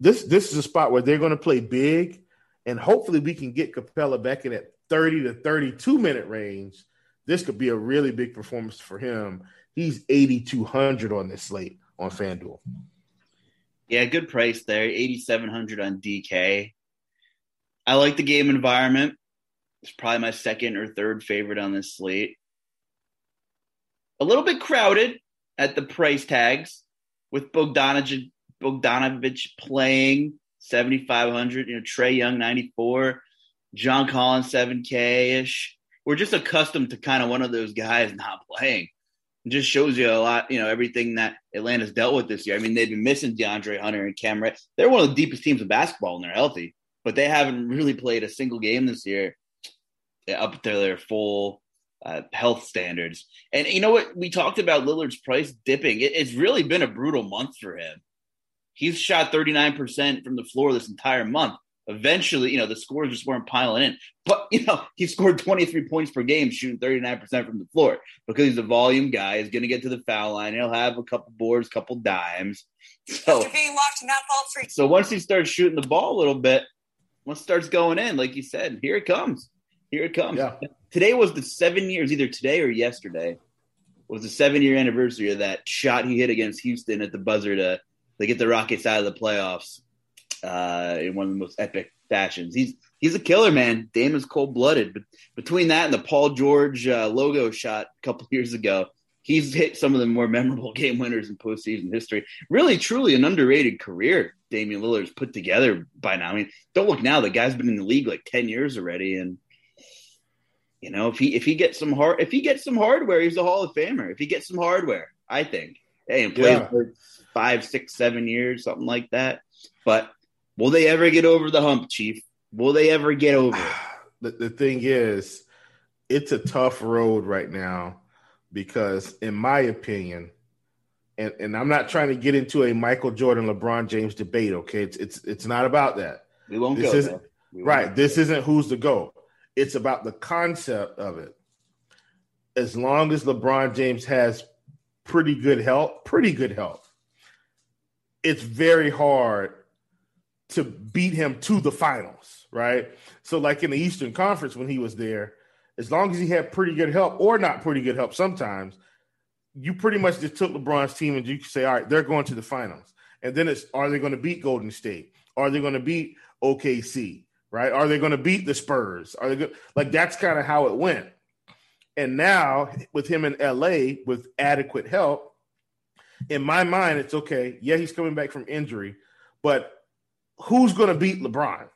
this this is a spot where they're going to play big, and hopefully we can get Capela back in that 30 to 32 minute range. This could be a really big performance for him. He's 8,200 on this slate on FanDuel. Yeah, good price there. 8,700 on DK. I like the game environment. It's probably my second or third favorite on this slate. A little bit crowded at the price tags with Bogdanovich, Bogdanovich playing 7,500, you know, Trae Young 94, John Collins 7K ish. We're just accustomed to kind of one of those guys not playing. It just shows you a lot, you know, everything that Atlanta's dealt with this year. I mean, they've been missing DeAndre Hunter and Cam Reddish. They're one of the deepest teams in basketball and they're healthy, but they haven't really played a single game this year up to their full uh, health standards. And you know what? We talked about Lillard's price dipping. It, it's really been a brutal month for him. He's shot 39% from the floor this entire month. Eventually, you know, the scores just weren't piling in. But, you know, he scored 23 points per game, shooting 39% from the floor because he's a volume guy. He's going to get to the foul line. He'll have a couple boards, couple dimes. So, After being locked not fault free. So once he starts shooting the ball a little bit, once it starts going in, like you said, here it comes. Here it comes. Yeah. Today was the seven years, either today or yesterday, was the seven year anniversary of that shot he hit against Houston at the buzzer to, to get the Rockets out of the playoffs uh, in one of the most epic fashions. He's he's a killer, man. Dame is cold blooded. But between that and the Paul George uh, logo shot a couple years ago, he's hit some of the more memorable game winners in postseason history. Really, truly an underrated career Damian Lillard's put together by now. I mean, don't look now; the guy's been in the league like ten years already, and you know, if he if he gets some hard if he gets some hardware, he's a Hall of Famer. If he gets some hardware, I think. Hey, and plays Yeah. for five, six, seven years, something like that. But will they ever get over the hump, Chief? Will they ever get over it? the, the thing is, it's a tough road right now because, in my opinion, and, and I'm not trying to get into a Michael Jordan, LeBron James debate. Okay, it's it's it's not about that. We won't This go is- there. We won't Right. go This isn't who's the go. It's about the concept of it. As long as LeBron James has pretty good health, pretty good health, it's very hard to beat him to the finals, right? So, like in the Eastern Conference when he was there, as long as he had pretty good help or not pretty good help sometimes, you pretty much just took LeBron's team and you could say, all right, they're going to the finals. And then it's are they going to beat Golden State? Are they going to beat OKC? Right? Are they going to beat the Spurs? Are they good? Like that's kind of how it went. And now with him in LA with adequate help, in my mind, it's okay. Yeah, he's coming back from injury, but who's going to beat LeBron?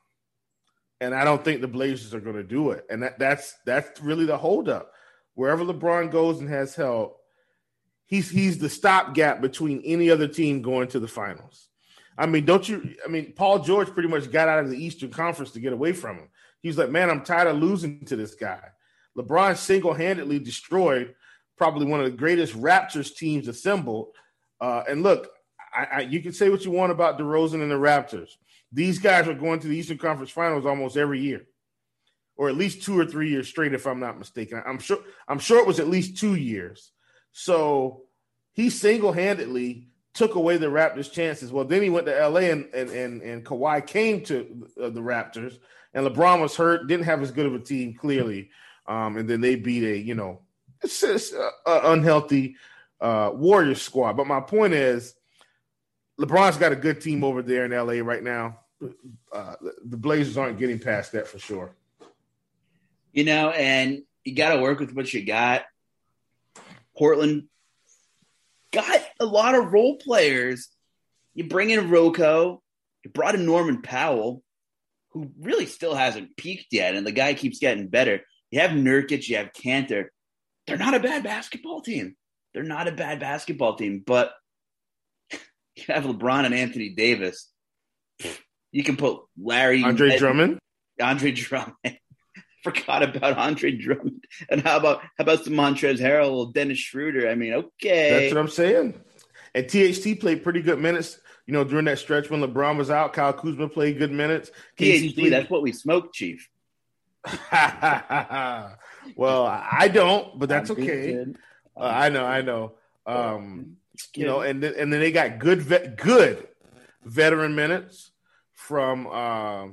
And I don't think the Blazers are going to do it. And that, that's that's really the holdup. Wherever LeBron goes and has help, he's he's the stopgap between any other team going to the finals. I mean, don't you? I mean, Paul George pretty much got out of the Eastern Conference to get away from him. He's like, man, I'm tired of losing to this guy. LeBron single handedly destroyed probably one of the greatest Raptors teams assembled. Uh, and look, I, I, you can say what you want about DeRozan and the Raptors. These guys are going to the Eastern Conference Finals almost every year, or at least two or three years straight, if I'm not mistaken. I'm sure. I'm sure it was at least two years. So he single handedly took away the Raptors' chances. Well, then he went to LA and and and, and Kawhi came to uh, the Raptors, and LeBron was hurt, didn't have as good of a team clearly, um, and then they beat a you know it's just a, a unhealthy uh, Warriors squad. But my point is, LeBron's got a good team over there in LA right now. Uh, the Blazers aren't getting past that for sure. You know, and you got to work with what you got. Portland got a lot of role players. You bring in Rocco, you brought in Norman Powell, who really still hasn't peaked yet, and the guy keeps getting better. You have Nurkic, you have Kanter. They're not a bad basketball team. They're not a bad basketball team, but you have LeBron and Anthony Davis. You can put Larry Andre Ned- Drummond, Andre Drummond. Forgot about Andre Drummond. And how about how about some Montrezl Harrell, Dennis Schroeder? I mean, okay. that's what I'm saying. And THT played pretty good minutes. You know, during that stretch when LeBron was out, Kyle Kuzma played good minutes. THT, played- that's what we smoke, Chief. well, I don't, but that's okay. Uh, I know, I know. Um, you know, and then, and then they got good vet, good veteran minutes. from uh,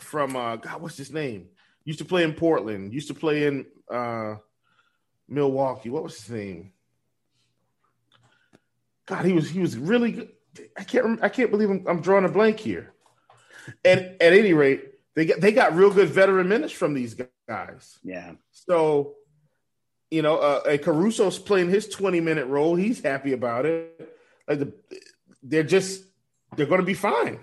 from uh, God, what's his name? Used to play in Portland. Used to play in uh, Milwaukee. What was his name? God, he was he was really good. I can't I can't believe I'm, I'm drawing a blank here. And at any rate, they got they got real good veteran minutes from these guys. Yeah. So, you know, uh, Caruso's playing his 20 minute role. He's happy about it. Like the, they're just they're going to be fine.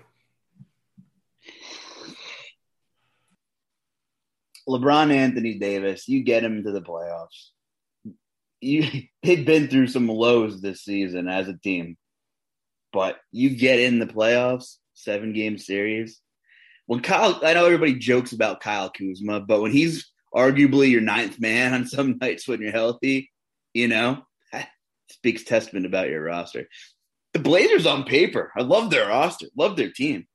LeBron Anthony Davis, you get him to the playoffs. You they've been through some lows this season as a team. But you get in the playoffs, seven game series. When Kyle I know everybody jokes about Kyle Kuzma, but when he's arguably your ninth man on some nights when you're healthy, you know, speaks testament about your roster. The Blazers on paper, I love their roster, love their team.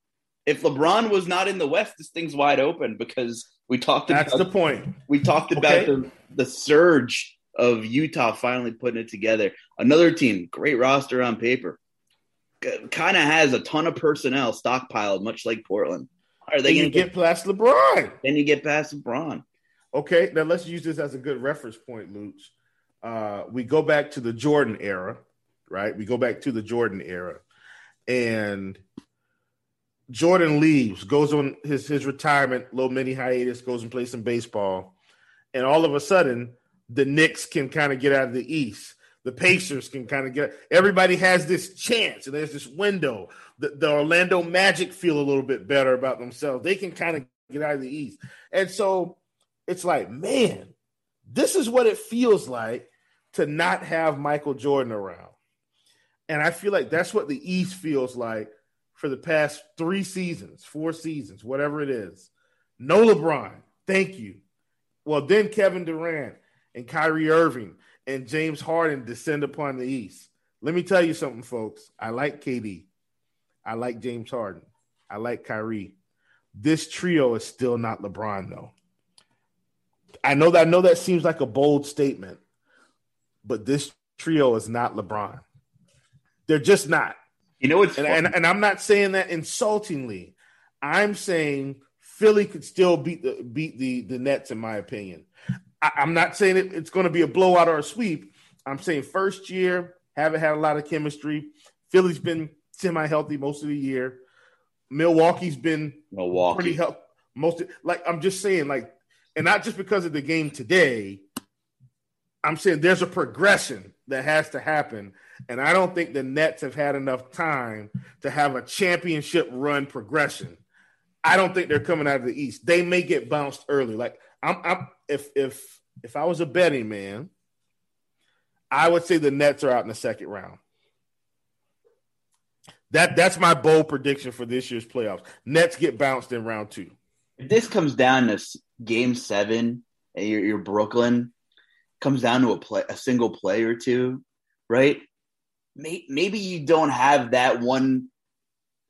If LeBron was not in the West, this thing's wide open because we talked That's about the point. we talked about Okay. the, the surge of Utah finally putting it together. Another team, great roster on paper, kind of has a ton of personnel stockpiled, much like Portland. Are they going to get? get past LeBron. Then you get past LeBron. Okay, now let's use this as a good reference point, Luch. Uh, we go back to the Jordan era, right? We go back to the Jordan era, and Jordan leaves, goes on his his retirement, little mini hiatus, goes and plays some baseball, and all of a sudden, the Knicks can kind of get out of the East. The Pacers can kind of get. Everybody has this chance, and there's this window. The, the Orlando Magic feel a little bit better about themselves. They can kind of get out of the East, and so it's like, man, this is what it feels like to not have Michael Jordan around. And I feel like that's what the East feels like for the past three seasons, four seasons, whatever it is. No LeBron. Thank you. Well, then Kevin Durant and Kyrie Irving and James Harden descend upon the East. Let me tell you something, folks. I like KD. I like James Harden. I like Kyrie. This trio is still not LeBron, though. I know that I know that seems like a bold statement, but this trio is not LeBron. They're just not. You know what's And, and, and I'm not saying that insultingly. I'm saying Philly could still beat the beat the the Nets, in my opinion. I, I'm not saying it, it's going to be a blowout or a sweep. I'm saying first year haven't had a lot of chemistry. Philly's been semi healthy most of the year. Milwaukee's been Milwaukee. pretty help most like I'm just saying like and not just because of the game today I'm saying there's a progression that has to happen and I don't think the Nets have had enough time to have a championship run progression. I don't think they're coming out of the East. They may get bounced early. Like I'm, I'm if if if I was a betting man, I would say the Nets are out in the second round. That that's my bold prediction for this year's playoffs. Nets get bounced in round two. if this comes down to game seven and you're, you're Brooklyn, comes down to a play, a single play or two, right? Maybe you don't have that one,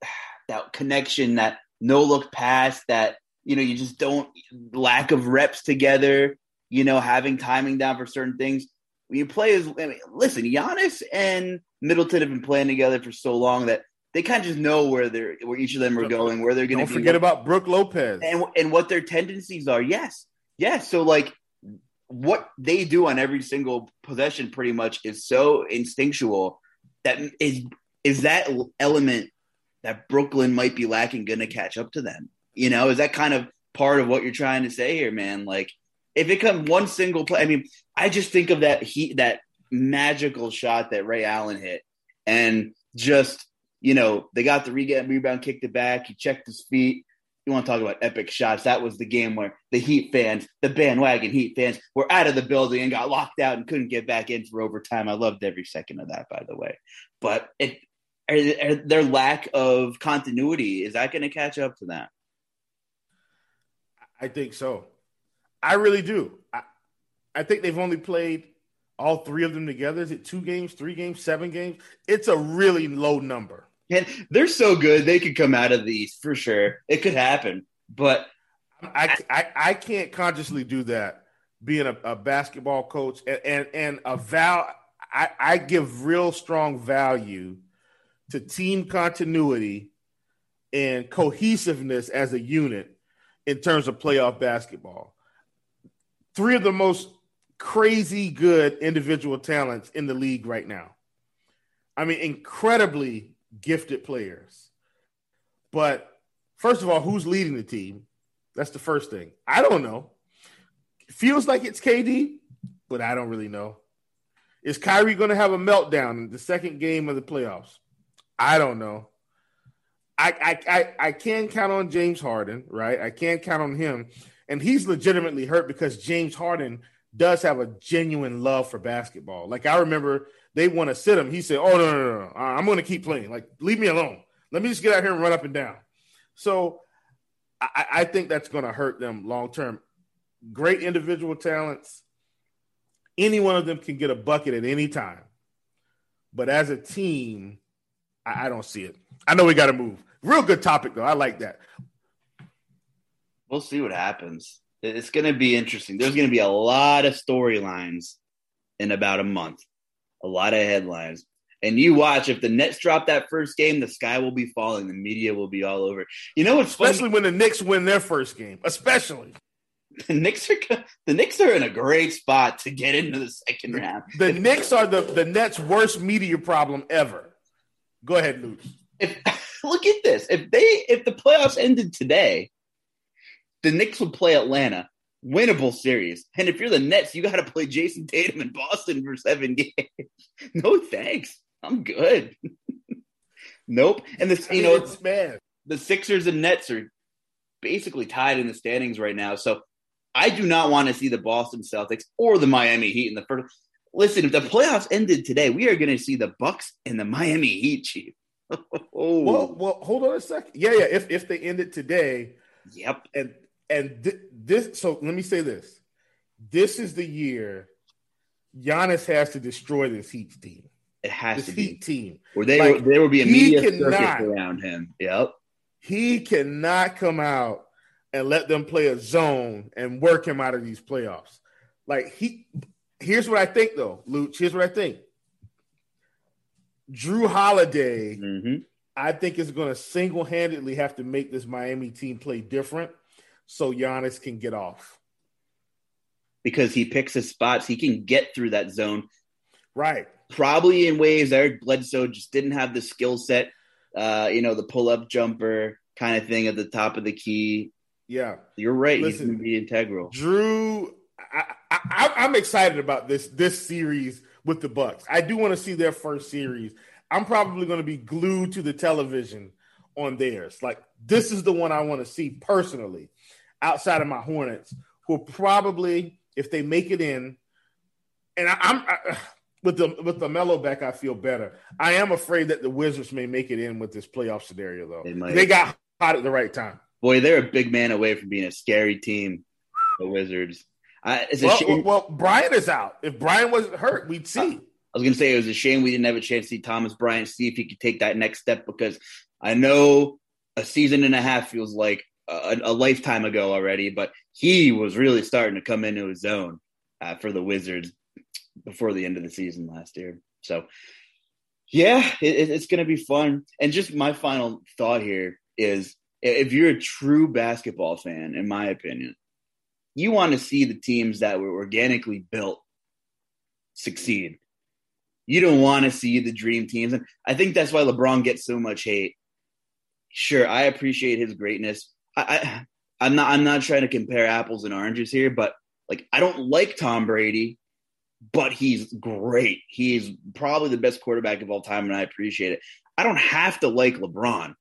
that connection, that no look pass, that you know you just don't lack of reps together. You know, having timing down for certain things. When you play as, I mean, listen, Giannis and Middleton have been playing together for so long that they kind of just know where they're, where each of them are going, where they're going to Don't forget about Brook Lopez. and and what their tendencies are. Yes, yes. So like what they do on every single possession, pretty much, is so instinctual that is is that element that Brooklyn might be lacking going to catch up to them. You know, is that kind of part of what you're trying to say here, man? Like if it comes one single play, I mean, I just think of that heat that magical shot that Ray Allen hit, and just you know they got the rebound, rebound kicked it back. He checked his feet. You want to talk about epic shots? That was the game where the Heat fans, the bandwagon Heat fans, were out of the building and got locked out and couldn't get back in for overtime. I loved every second of that, by the way. But it, are, are their lack of continuity is that going to catch up to that? I think so. I really do. I, I think they've only played all three of them together. Is it two games, three games, seven games? It's a really low number. And they're so good, they could come out of the East for sure. It could happen, but I, I, I can't consciously do that being a, a basketball coach and, and, and a val I, I give real strong value to team continuity and cohesiveness as a unit in terms of playoff basketball. Three of the most crazy good individual talents in the league right now. I mean, incredibly gifted players. But first of all, who's leading the team? That's the first thing. I don't know. Feels like it's KD, but I don't really know. Is Kyrie going to have a meltdown in the second game of the playoffs? I don't know. I, I I I can count on James Harden, right? I can't count on him, and he's legitimately hurt because James Harden does have a genuine love for basketball. Like I remember they want to sit him. He said, "Oh no, no, no. I'm going to keep playing. Like leave me alone. Let me just get out here and run up and down." So I, I think that's going to hurt them long term. Great individual talents. Any one of them can get a bucket at any time, but as a team, I, I don't see it. I know we got to move. Real good topic though. I like that. We'll see what happens. It's going to be interesting. There's going to be a lot of storylines in about a month, a lot of headlines. And you watch if the Nets drop that first game, the sky will be falling. The media will be all over. You know what's especially funny? when the Knicks win their first game, especially the Knicks are the Knicks are in a great spot to get into the second round. The Knicks are the the Nets' worst media problem ever. Go ahead, Luke. If look at this, if they if the playoffs ended today, the Knicks would play Atlanta, winnable series. And if you're the Nets, you got to play Jayson Tatum in Boston for seven games. no thanks, I'm good. nope. And the you know it's man, the Sixers and Nets are basically tied in the standings right now. So I do not want to see the Boston Celtics or the Miami Heat in the first. Listen, if the playoffs ended today, we are going to see the Bucks and the Miami Heat, Chief. oh. Well, well, hold on a second. Yeah, yeah. If if they ended today, yep. And and th- this. So let me say this: this is the year Giannis has to destroy this Heat team. It has this to Heat be. team. Or they Like, there will be a media cannot- circus around him. Yep. He cannot come out and let them play a zone and work him out of these playoffs. Like he, here's what I think though, Luke. Here's what I think. Jrue Holiday, hmm I think is going to single handedly have to make this Miami team play different, so Giannis can get off. Because he picks his spots, he can get through that zone. Right. Probably in ways Eric Bledsoe just didn't have the skill set. Uh, you know, the pull up jumper kind of thing at the top of the key. Yeah. You're right. Listen. He's going to be integral. Jrue, I, I, I'm excited about this this series with the Bucks. I do want to see their first series. I'm probably going to be glued to the television on theirs. Like this is the one I want to see personally, outside of my Hornets, who probably, if they make it in, and I, I'm I, with the with the mellow back, I feel better. I am afraid that the Wizards may make it in with this playoff scenario, though. They. They got hot at the right time. Boy, they're a big man away from being a scary team, the Wizards. I, it's a Well, shame. well, Bryant is out. If Bryant wasn't hurt, we'd see. I was going to say it was a shame we didn't have a chance to see Thomas Bryant, see if he could take that next step because I know a season and a half feels like a, a lifetime ago already, but he was really starting to come into his zone uh, for the Wizards before the end of the season last year. So, yeah, it, it- it's going to be fun. And just my final thought here is if you're a true basketball fan, in my opinion, you want to see the teams that were organically built succeed. You don't want to see the dream teams. And I think that's why LeBron gets so much hate. Sure, I appreciate his greatness. I, I I'm not I'm not trying to compare apples and oranges here, but like I don't like Tom Brady, but he's great. He's probably the best quarterback of all time, and I appreciate it. I don't have to like LeBron,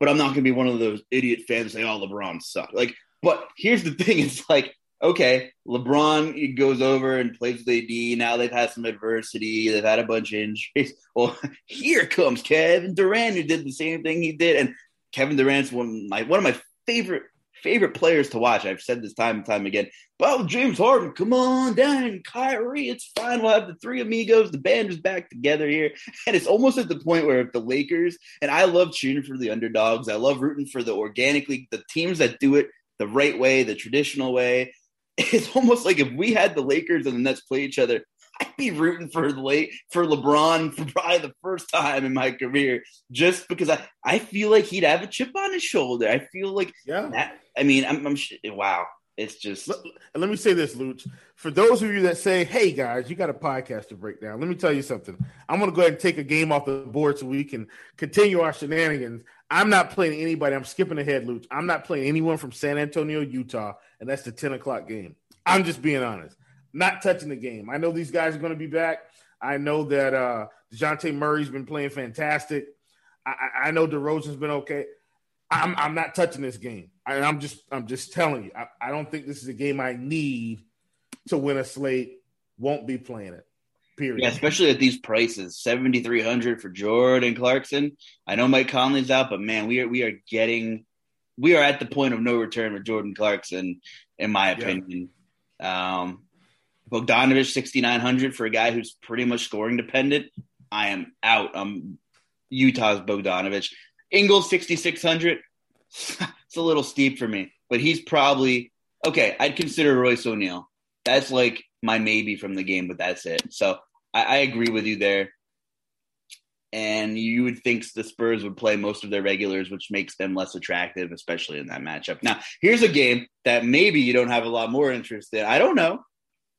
but I'm not going to be one of those idiot fans saying, "Oh, LeBron sucks." Like, but here's the thing: it's like, okay, LeBron goes over and plays with AD. Now they've had some adversity. They've had a bunch of injuries. Well, here comes Kevin Durant, who did the same thing he did, and Kevin Durant's one of my one of my favorite favorite players to watch. I've said this time and time again. Well, James Harden, come on down, Kyrie, it's fine. We'll have the three amigos. The band is back together here, and it's almost at the point where if the Lakers and I love cheering for the underdogs. I love rooting for the organically the teams that do it the right way, the traditional way. It's almost like if we had the Lakers and the Nets play each other, I'd be rooting for late for LeBron for probably the first time in my career, just because I, I feel like he'd have a chip on his shoulder. I feel like Yeah. that, I mean, I'm, I'm wow. It's just Let, let me say this, Luch. For those of you that say, "Hey guys, you got a podcast to break down," let me tell you something. I'm going to go ahead and take a game off the board so we can continue our shenanigans. I'm not playing anybody. I'm skipping ahead, Luch. I'm not playing anyone from San Antonio, Utah, and that's the 10 o'clock game. I'm just being honest. Not touching the game. I know these guys are going to be back. I know that uh Dejounte Murray's been playing fantastic. I, I, know DeRozan's been okay. I'm I'm not touching this game. I, I'm just I'm just telling you. I, I don't think this is a game I need to win a slate. Won't be playing it. Period. Yeah, especially at these prices, seventy three hundred for Jordan Clarkson. I know Mike Conley's out, but man, we are we are getting we are at the point of no return with Jordan Clarkson, in my Yeah. opinion. Um, Bogdanovich sixty nine hundred for a guy who's pretty much scoring dependent. I am out. Um, Utah's Bogdanovich. Ingles sixty six hundred. it's a little steep for me, but he's probably okay. I'd consider Royce O'Neale. That's like my maybe from the game, but that's it. So I, I agree with you there. And you would think the Spurs would play most of their regulars, which makes them less attractive, especially in that matchup. Now, here's a game that maybe you don't have a lot more interest in. I don't know,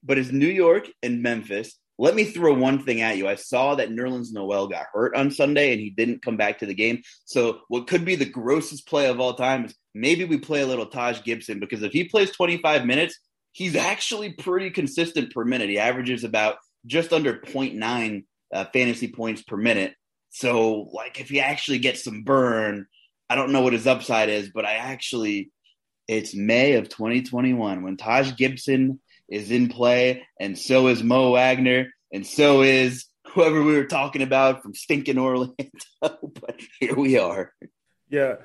but it's New York and Memphis. Let me throw one thing at you. I saw that Nerlens Noel got hurt on Sunday and he didn't come back to the game. So, what could be the grossest play of all time is maybe we play a little Taj Gibson because if he plays 25 minutes, he's actually pretty consistent per minute. He averages about just under 0.9 uh, fantasy points per minute. So, like, if he actually gets some burn, I don't know what his upside is, but I actually, it's May of 2021 when Taj Gibson is in play, and so is Mo Wagner, and so is whoever we were talking about from stinking Orlando. but here we are. Yeah.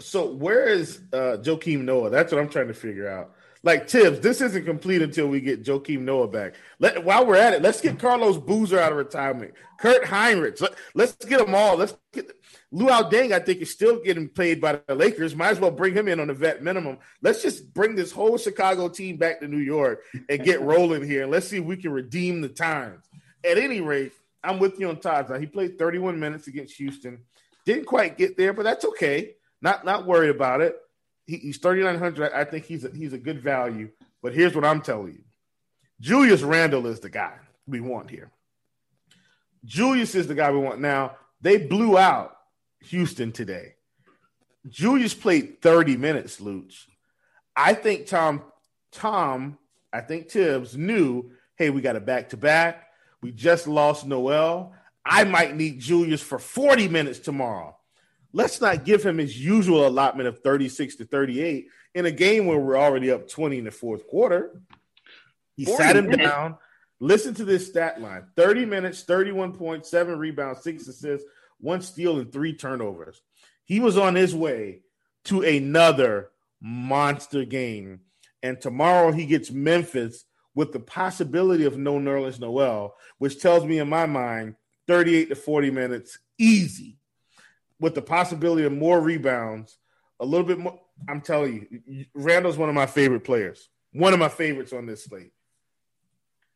So where is uh Joakim Noah? That's what I'm trying to figure out. Like Thibs, this isn't complete until we get Joakim Noah back. Let while we're at it, let's get Carlos Boozer out of retirement. Kirk Hinrich. Let, us get them all. Let's get Luol Deng, I think, is still getting paid by the Lakers. Might as well bring him in on the vet minimum. Let's just bring this whole Chicago team back to New York and get rolling here. And let's see if we can redeem the times. At any rate, I'm with you on. Now, he played 31 minutes against Houston. Didn't quite get there, but that's okay. Not not worried about it. He, he's 3,900. I think he's a, he's a good value. But here's what I'm telling you Julius Randle is the guy we want here. Julius is the guy we want. Now, they blew out Houston today. Julius played 30 minutes, Luch. I think Tom, Tom, I think Thibs knew, hey, we got a back to back. We just lost Noel. I might need Julius for 40 minutes tomorrow. Let's not give him his usual allotment of 36 to 38 in a game where we're already up 20 in the fourth quarter. He sat him minutes. down. Listen to this stat line 30 minutes, 31 points, seven rebounds, six assists, one steal, and three turnovers. He was on his way to another monster game. And tomorrow he gets Memphis with the possibility of no Nerlens Noel, which tells me in my mind 38 to 40 minutes easy, with the possibility of more rebounds, a little bit more. I'm telling you, Randle's one of my favorite players, one of my favorites on this slate.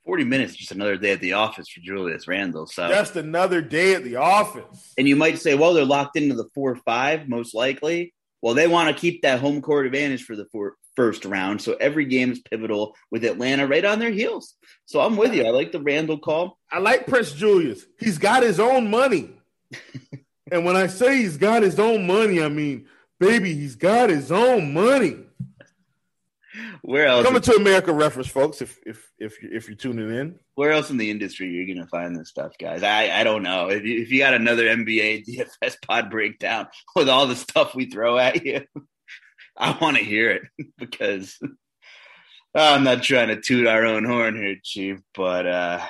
40 minutes, just another day at the office for Julius Randle. So, Just another day at the office. and you might say, well, they're locked into the 4 5, most likely. Well, they want to keep that home court advantage for the four, first round. So every game is pivotal with Atlanta right on their heels. So I'm with you. I like the Randall call. I like Prince Julius. He's got his own money. and when I say he's got his own money, I mean, baby, he's got his own money. Where else? Coming to America reference, folks, if if if you if you're tuning in. where else in the industry are you're going to find this stuff, guys? I, I don't know. If you, if you got another NBA DFS pod breakdown with all the stuff we throw at you, I want to hear it because I'm not trying to toot our own horn here, Chief, but uh,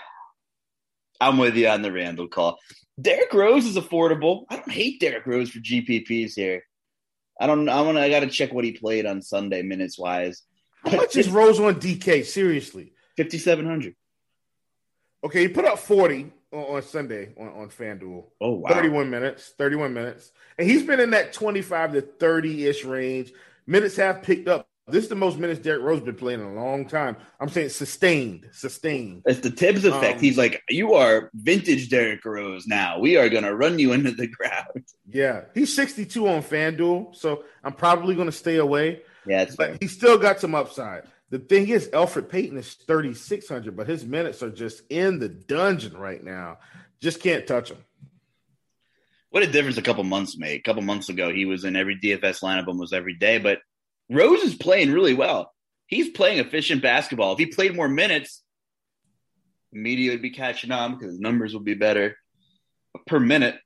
I'm with you on the Randle call. Derrick Rose is affordable. I don't hate Derrick Rose for GPPs here. I don't. I want. To. I got to check what he played on Sunday minutes wise. How much is Rose on DK? Seriously. Fifty seven hundred. Okay, he put up 40 on, on Sunday on, on FanDuel. Oh wow. 31 minutes, 31 minutes. And he's been in that 25 to 30 ish range. Minutes have picked up This is the most minutes Derrick Rose been playing in a long time. I'm saying sustained, sustained. It's the Thibs effect. Um, He's like, you are vintage Derrick Rose now. We are going to run you into the ground. Yeah, he's 62 on FanDuel, so I'm probably going to stay away. Yeah, but fair. he's still got some upside. The thing is, Elfrid Payton is 3,600, but his minutes are just in the dungeon right now. Just can't touch him. What a difference a couple months made. A couple months ago, he was in every DFS lineup almost every day, but Rose is playing really well. He's playing efficient basketball. If he played more minutes, media would be catching on because his numbers would be better per minute.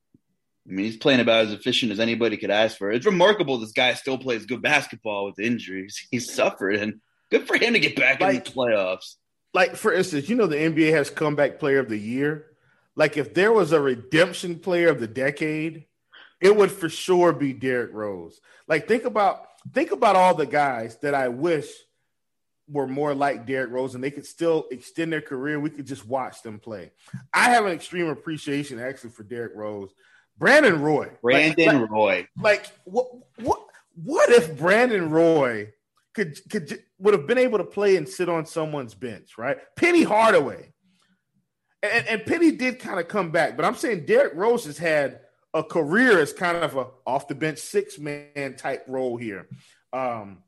I mean, he's playing about as efficient as anybody could ask for. It's remarkable this guy still plays good basketball with injuries. He's suffered, and good for him to get back like, in the playoffs. Like, for instance, you know, the NBA has comeback player of the year. Like, if there was a redemption player of the decade, it would for sure be Derrick Rose. Like, think about think about all the guys that I wish were more like Derrick Rose and they could still extend their career. We could just watch them play. I have an extreme appreciation actually for Derrick Rose. Brandon Roy. Brandon like, Roy. Like what what what if Brandon Roy could could would have been able to play and sit on someone's bench, right? Penny Hardaway. And, and Penny did kind of come back, but I'm saying Derrick Rose has had a career as kind of a off the bench six man type role here. Um,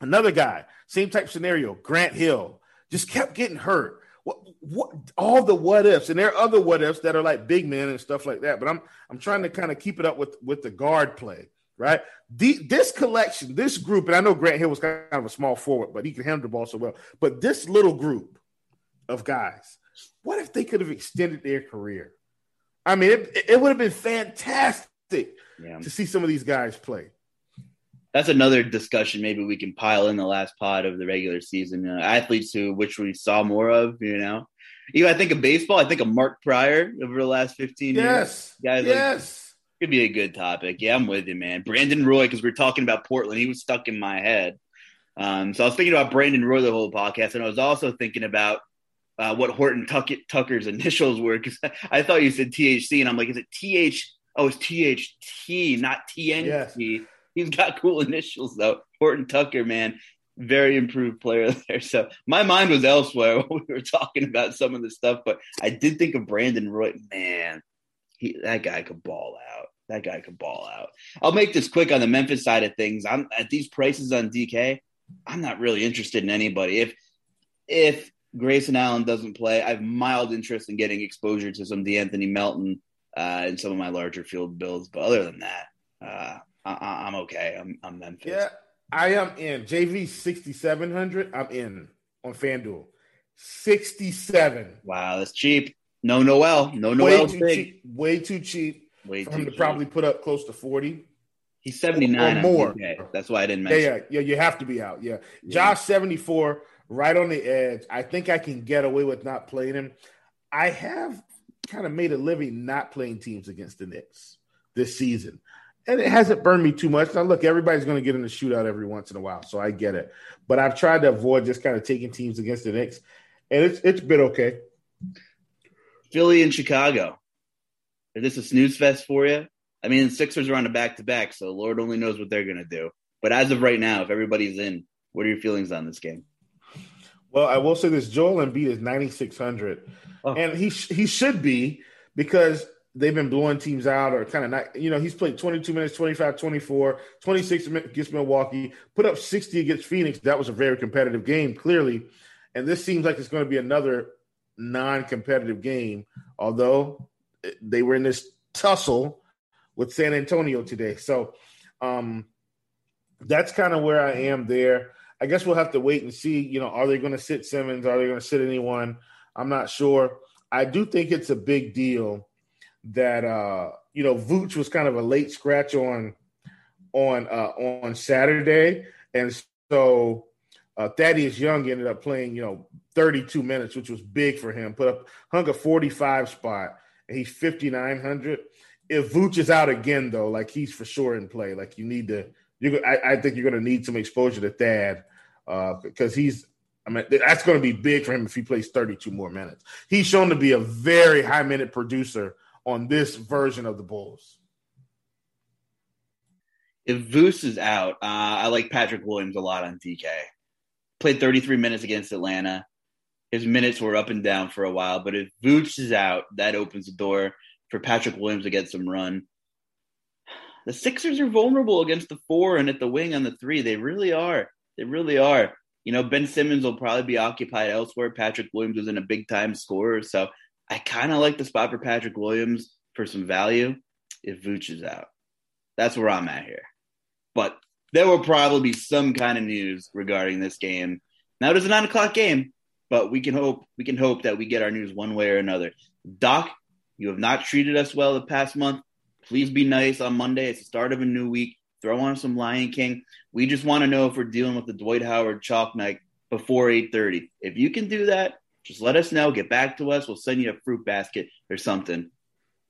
another guy, same type scenario, Grant Hill, just kept getting hurt. What, what all the what ifs, and there are other what ifs that are like big men and stuff like that. But I'm I'm trying to kind of keep it up with with the guard play, right? The, this collection, this group, and I know Grant Hill was kind of a small forward, but he can handle the ball so well. But this little group of guys, what if they could have extended their career? I mean, it, it would have been fantastic yeah. to see some of these guys play. That's another discussion. Maybe we can pile in the last pod of the regular season. Uh, athletes who, which we saw more of, you know. Even I think of baseball. I think of Mark Prior over the last fifteen yes. years. Guys, yes, like, could be a good topic. Yeah, I'm with you, man. Brandon Roy, because we are talking about Portland, he was stuck in my head. Um, so I was thinking about Brandon Roy the whole podcast, and I was also thinking about uh, what Horton Tuck- Tucker's initials were because I thought you said THC, and I'm like, is it TH? Oh, it's THT, not TNT. Yes. He's got cool initials though. Horton Tucker, man, very improved player there. So my mind was elsewhere when we were talking about some of the stuff, but I did think of Brandon Roy. Man, he, that guy could ball out. That guy could ball out. I'll make this quick on the Memphis side of things. I'm at these prices on DK. I'm not really interested in anybody. If if Grayson Allen doesn't play, I have mild interest in getting exposure to some De'Anthony Melton uh, in some of my larger field builds. But other than that, uh, I, am okay. I'm, I'm Memphis. Yeah, I am in. JV 6,700. I'm in on FanDuel. 67. Wow, that's cheap. No Noel. No Noel. Way too big. cheap. Way too cheap. Way for too him to cheap. probably put up close to 40. He's 79 or more. That's why I didn't mention. Yeah, yeah, yeah. You have to be out. Yeah. yeah. Josh 74 right on the edge. I think I can get away with not playing him. I have kind of made a living not playing teams against the Knicks this season. And it hasn't burned me too much. Now, look, everybody's going to get in a shootout every once in a while, so I get it. But I've tried to avoid just kind of taking teams against the Knicks, and it's it's been okay. Philly and Chicago. Is this a snooze fest for you? I mean, Sixers are on a back to back, so Lord only knows what they're going to do. But as of right now, if everybody's in, what are your feelings on this game? Well, I will say this: Joel Embiid is ninety six hundred, oh. and he sh- he should be because they've been blowing teams out or kind of not. You know, he's played twenty two minutes, 25, 24, 26 against Milwaukee, put up sixty against Phoenix. That was a very competitive game, clearly, and this seems like it's going to be another non competitive game. Although they were in this tussle with San Antonio today, so um, that's kind of where I am there. I guess we'll have to wait and see. You know, are they going to sit Simmons? Are they going to sit anyone? I'm not sure. I do think it's a big deal that uh, you know Vooch was kind of a late scratch on on uh, on Saturday, and so uh, Thaddeus Young ended up playing you know 32 minutes, which was big for him. Put up hung a 45 spot, and he's 5900. If Vooch is out again, though, like he's for sure in play. Like you need to, you I, I think you're going to need some exposure to Thad because uh, he's I mean, that's going to be big for him if he plays 32 more minutes. He's shown to be a very high minute producer on this version of the Bulls. If Vooch is out, uh, I like Patrick Williams a lot on DK. Played 33 minutes against Atlanta. His minutes were up and down for a while, but if Vooch is out, that opens the door for Patrick Williams to get some run. The Sixers are vulnerable against the four and at the wing on the three. They really are. They really are. You know, Ben Simmons will probably be occupied elsewhere. Patrick Williams is in a big time scorer. So I kind of like the spot for Patrick Williams for some value if Vooch is out. That's where I'm at here. But there will probably be some kind of news regarding this game. Now it is a nine o'clock game, but we can hope we can hope that we get our news one way or another. Doc, you have not treated us well the past month. Please be nice on Monday. It's the start of a new week. Throw on some Lion King. We just want to know if we're dealing with the Dwight Howard chalk night before 8:30. If you can do that, just let us know. Get back to us. We'll send you a fruit basket or something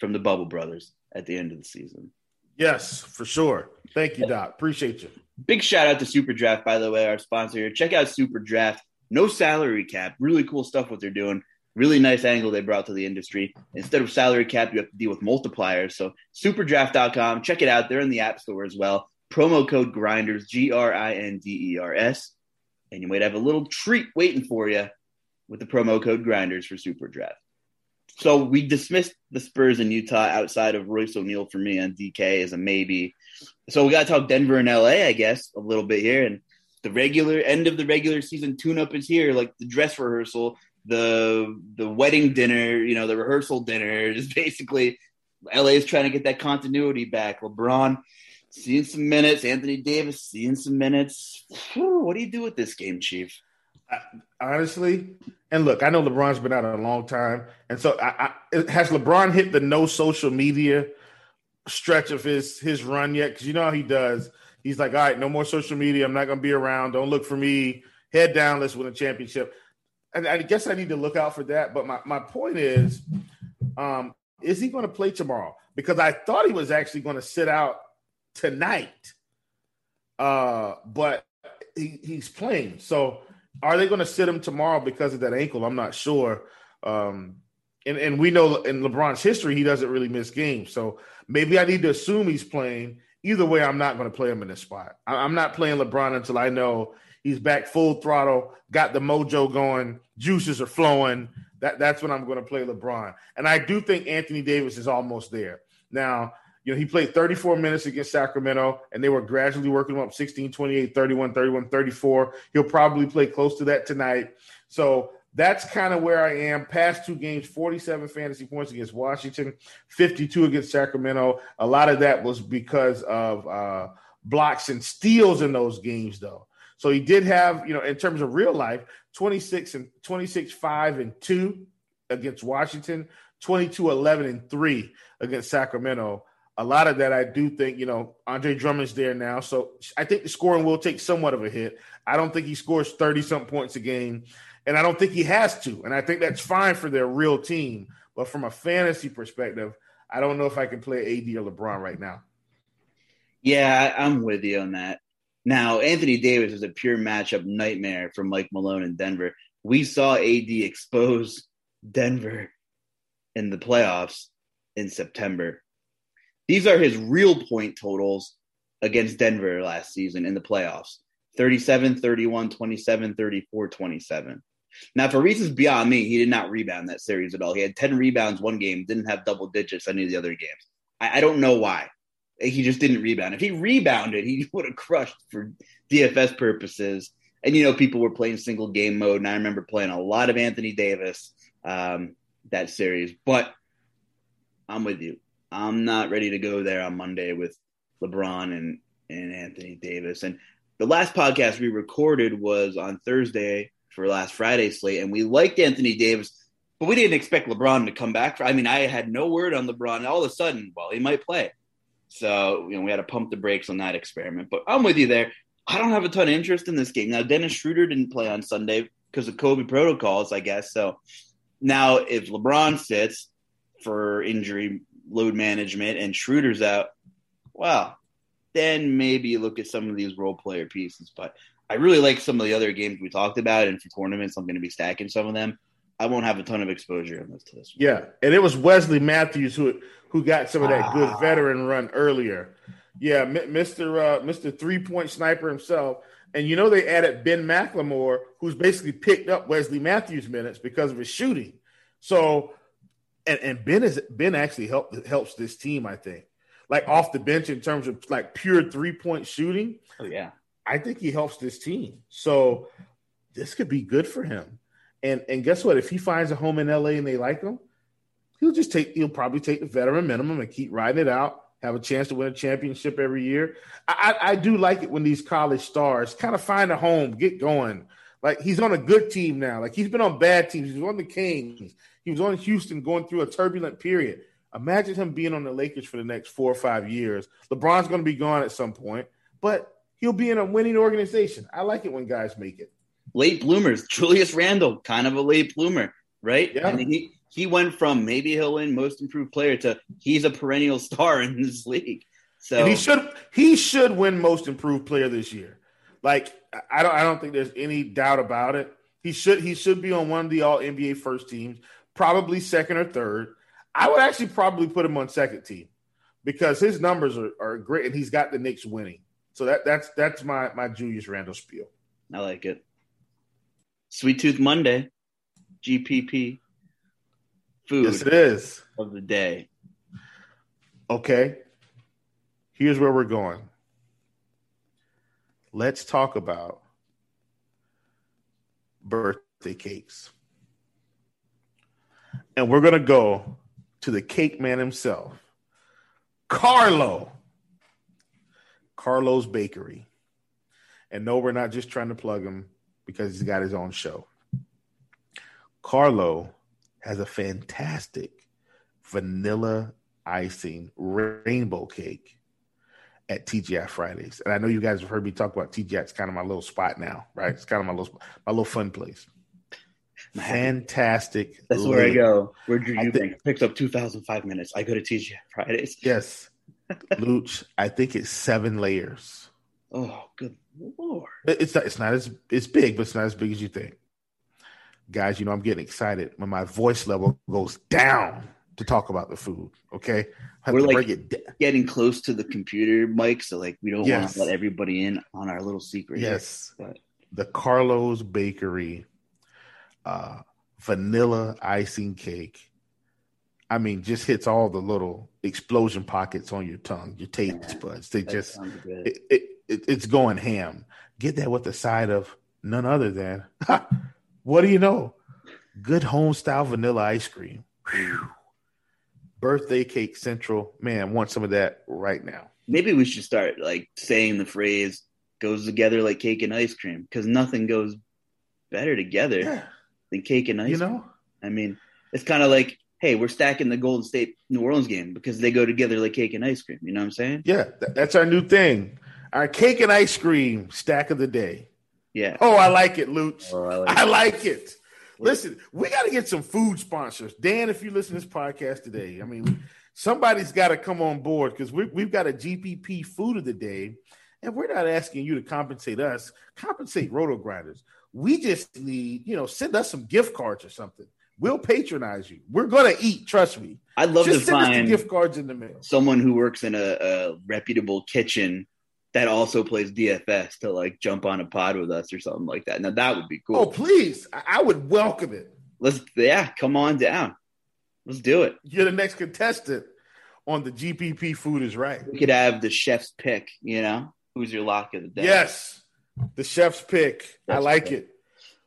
from the Bubble Brothers at the end of the season. Yes, for sure. Thank you, Doc. Appreciate you. Big shout out to Super Draft, by the way, our sponsor here. Check out Super Draft. No salary cap. Really cool stuff what they're doing. Really nice angle they brought to the industry. Instead of salary cap, you have to deal with multipliers. So superdraft.com. Check it out. They're in the App Store as well. Promo code Grinders, G R I N D E R S. And you might have a little treat waiting for you with the promo code Grinders for superdraft. So we dismissed the Spurs in Utah outside of Royce O'Neale for me on DK as a maybe. So we got to talk Denver and LA, I guess, a little bit here. And the regular end of the regular season tune up is here, like the dress rehearsal, the the wedding dinner, you know, the rehearsal dinner is basically LA is trying to get that continuity back. LeBron seeing some minutes, Anthony Davis seeing some minutes. Whew, what do you do with this game, Chief? honestly, and look, I know LeBron's been out a long time, and so I, I, has LeBron hit the no social media stretch of his his run yet? Because you know how he does. He's like, all right, no more social media. I'm not going to be around. Don't look for me. Head down. Let's win a championship. And I guess I need to look out for that. But my, my point is, um, is he going to play tomorrow? Because I thought he was actually going to sit out tonight. Uh, but he, he's playing. So are they going to sit him tomorrow because of that ankle? I'm not sure. Um, and, and we know in LeBron's history, he doesn't really miss games. So maybe I need to assume he's playing. Either way, I'm not going to play him in this spot. I, am not playing LeBron until I know he's back full throttle, got the mojo going, juices are flowing. That, that's when I'm going to play LeBron. And I do think Anthony Davis is almost there. Now, you know, he played 34 minutes against Sacramento, and they were gradually working him up 16, 28, 31, 31, 34. He'll probably play close to that tonight. So that's kind of where I am. Past two games, 47 fantasy points against Washington, 52 against Sacramento. A lot of that was because of uh, blocks and steals in those games, though. So he did have, you know, in terms of real life, 26 and 26, 5 and 2 against Washington, 22, 11 and 3 against Sacramento a lot of that I do think, you know, Andre Drummond's there now. So I think the scoring will take somewhat of a hit. I don't think he scores 30 something points a game. And I don't think he has to. And I think that's fine for their real team. But from a fantasy perspective, I don't know if I can play AD or LeBron right now. Yeah, I'm with you on that. Now, Anthony Davis is a pure matchup nightmare for Mike Malone in Denver. We saw AD expose Denver in the playoffs in September these are his real point totals against Denver last season in the playoffs 37, 31, 27, 34, 27. Now, for reasons beyond me, he did not rebound that series at all. He had 10 rebounds one game, didn't have double digits any of the other games. I, I don't know why. He just didn't rebound. If he rebounded, he would have crushed for DFS purposes. And, you know, people were playing single game mode. And I remember playing a lot of Anthony Davis um, that series. But I'm with you. I'm not ready to go there on Monday with LeBron and, and Anthony Davis. And the last podcast we recorded was on Thursday for last Friday slate, and we liked Anthony Davis, but we didn't expect LeBron to come back. I mean, I had no word on LeBron. All of a sudden, well, he might play. So, you know, we had to pump the brakes on that experiment. But I'm with you there. I don't have a ton of interest in this game. Now, Dennis Schroeder didn't play on Sunday because of COVID protocols, I guess. So now if LeBron sits for injury load management and Schroeder's out, well, then maybe look at some of these role player pieces. But I really like some of the other games we talked about, and for tournaments, I'm going to be stacking some of them. I won't have a ton of exposure in this. To this yeah, and it was Wesley Matthews who who got some of that ah. good veteran run earlier. Yeah, Mr. Uh, Mr. Three Point Sniper himself. And you know they added Ben McLemore, who's basically picked up Wesley Matthews minutes because of his shooting. So, and, and Ben is Ben actually help, helps this team, I think, like off the bench in terms of like pure three point shooting. Oh yeah, I think he helps this team. So this could be good for him. And and guess what? If he finds a home in LA and they like him, he'll just take he'll probably take the veteran minimum and keep riding it out have a chance to win a championship every year. I, I, I do like it when these college stars kind of find a home, get going. Like he's on a good team now. Like he's been on bad teams. He's on the Kings. He was on Houston going through a turbulent period. Imagine him being on the Lakers for the next four or five years. LeBron's going to be gone at some point, but he'll be in a winning organization. I like it when guys make it. Late bloomers. Julius Randle, kind of a late bloomer, right? Yeah. And he he went from maybe he'll win most improved player to he's a perennial star in this league. So and he should he should win most improved player this year. Like I don't I don't think there's any doubt about it. He should he should be on one of the all NBA first teams, probably second or third. I would actually probably put him on second team because his numbers are, are great and he's got the Knicks winning. So that that's that's my my Julius Randle spiel. I like it. Sweet Tooth Monday, GPP food yes, it is. of the day. Okay. Here's where we're going. Let's talk about birthday cakes. And we're going to go to the cake man himself, Carlo. Carlo's Bakery. And no, we're not just trying to plug him because he's got his own show. Carlo has a fantastic vanilla icing rainbow cake at TGI Fridays. And I know you guys have heard me talk about TGI. It's kind of my little spot now, right? It's kind of my little my little fun place. Fantastic. That's where I go. Where Drew Eubank picks up 2,005 minutes. I go to TGI Fridays. Yes. Luch, I think it's seven layers. Oh, good lord! It's not. It's not as. It's big, but it's not as big as you think guys, you know, I'm getting excited when my voice level goes down to talk about the food. Okay. We're like getting close to the computer mic, so like we don't yes. want to let everybody in on our little secret. Yes. Here, the Carlos Bakery uh, vanilla icing cake. I mean, just hits all the little explosion pockets on your tongue, your taste buds. They just it, it, it, it's going ham. Get that with the side of none other than What do you know? Good home style vanilla ice cream. Whew. Birthday cake central. Man, want some of that right now. Maybe we should start like saying the phrase goes together like cake and ice cream because nothing goes better together yeah. than cake and ice you know? cream. I mean, it's kind of like, hey, we're stacking the Golden State New Orleans game because they go together like cake and ice cream. You know what I'm saying? Yeah, that's our new thing. Our cake and ice cream stack of the day. Yeah. Oh, I like it, Lutz. Oh, I, like, I it. like it. Listen, we got to get some food sponsors. Dan, if you listen to this podcast today, I mean, somebody's got to come on board because we, we've got a GPP food of the day, and we're not asking you to compensate us. Compensate RotoGrinders. We just need, you know, send us some gift cards or something. We'll patronize you. We're gonna eat. Trust me. I'd love just to find gift cards in the mail. Someone who works in a, a reputable kitchen that also plays DFS to like jump on a pod with us or something like that. Now that would be cool. Oh, please. I would welcome it. Let's yeah, come on down. Let's do it. You're the next contestant on the GPP food is right. We could have the chef's pick, you know? Who's your lock of the day? Yes. The chef's pick. I like it.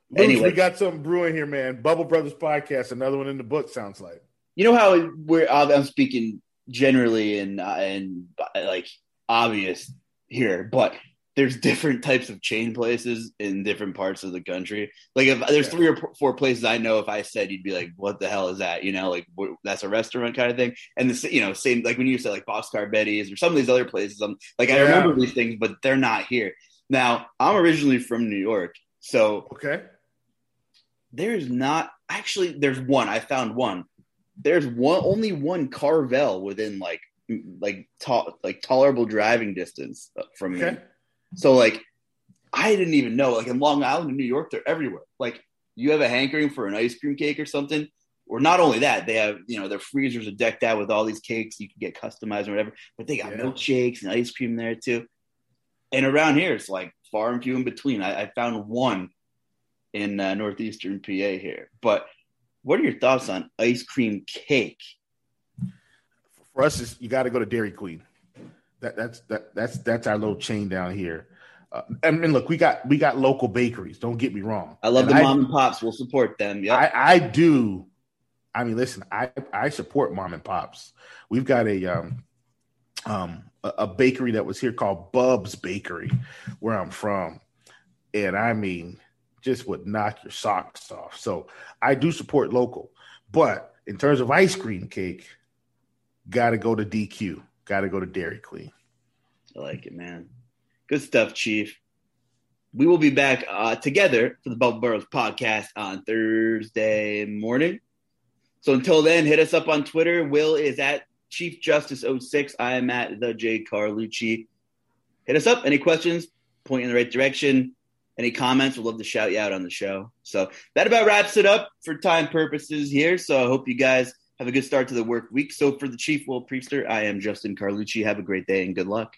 Luke, anyway, we got something brewing here, man. Bubble Brothers podcast, another one in the book sounds like. You know how we're I'm speaking generally and uh, and uh, like obvious here, but there's different types of chain places in different parts of the country. Like if there's three or four places I know, if I said, you'd be like, "What the hell is that?" You know, like what, that's a restaurant kind of thing. And the you know same like when you said like Boxcar Betty's or some of these other places. I'm like I remember these things, but they're not here. Now I'm originally from New York, so okay. There's not actually. There's one. I found one. There's one only one Carvel within like like to- like tolerable driving distance from okay. me. So like I didn't even know like in Long Island in New York they're everywhere. Like you have a hankering for an ice cream cake or something, or not only that, they have you know their freezers are decked out with all these cakes you can get customized or whatever. But they got Yeah. milkshakes and ice cream there too. And around here, it's like far and few in between. I, I found one in uh, northeastern PA here. But what are your thoughts on ice cream cake? For us, it's, you got to go to Dairy Queen. That that's that that's that's our little chain down here. Uh, I mean, look, we got we got local bakeries. Don't get me wrong. I love And the mom and pops. We'll support them. Yeah, I, I do. I mean, listen, I I support mom and pops. We've got a um um a, a bakery that was here called Bub's Bakery, where I'm from, and I mean, just would knock your socks off. So I do support local, but in terms of ice cream cake, got to go to DQ. Got to go to Dairy Queen. I like it, man. Good stuff, Chief. We will be back uh, together for the Bubble Brothers podcast on Thursday morning. So until then, hit us up on Twitter. Will is at Chief Justice 06. I am at the J Carlucci. Hit us up. Any questions? Point in the right direction. Any comments? We'd love to shout you out on the show. So that about wraps it up for time purposes here. So I hope you guys have a good start to the work week. So for the Chief Will Priester, I am Justin Carlucci. Have a great day and good luck.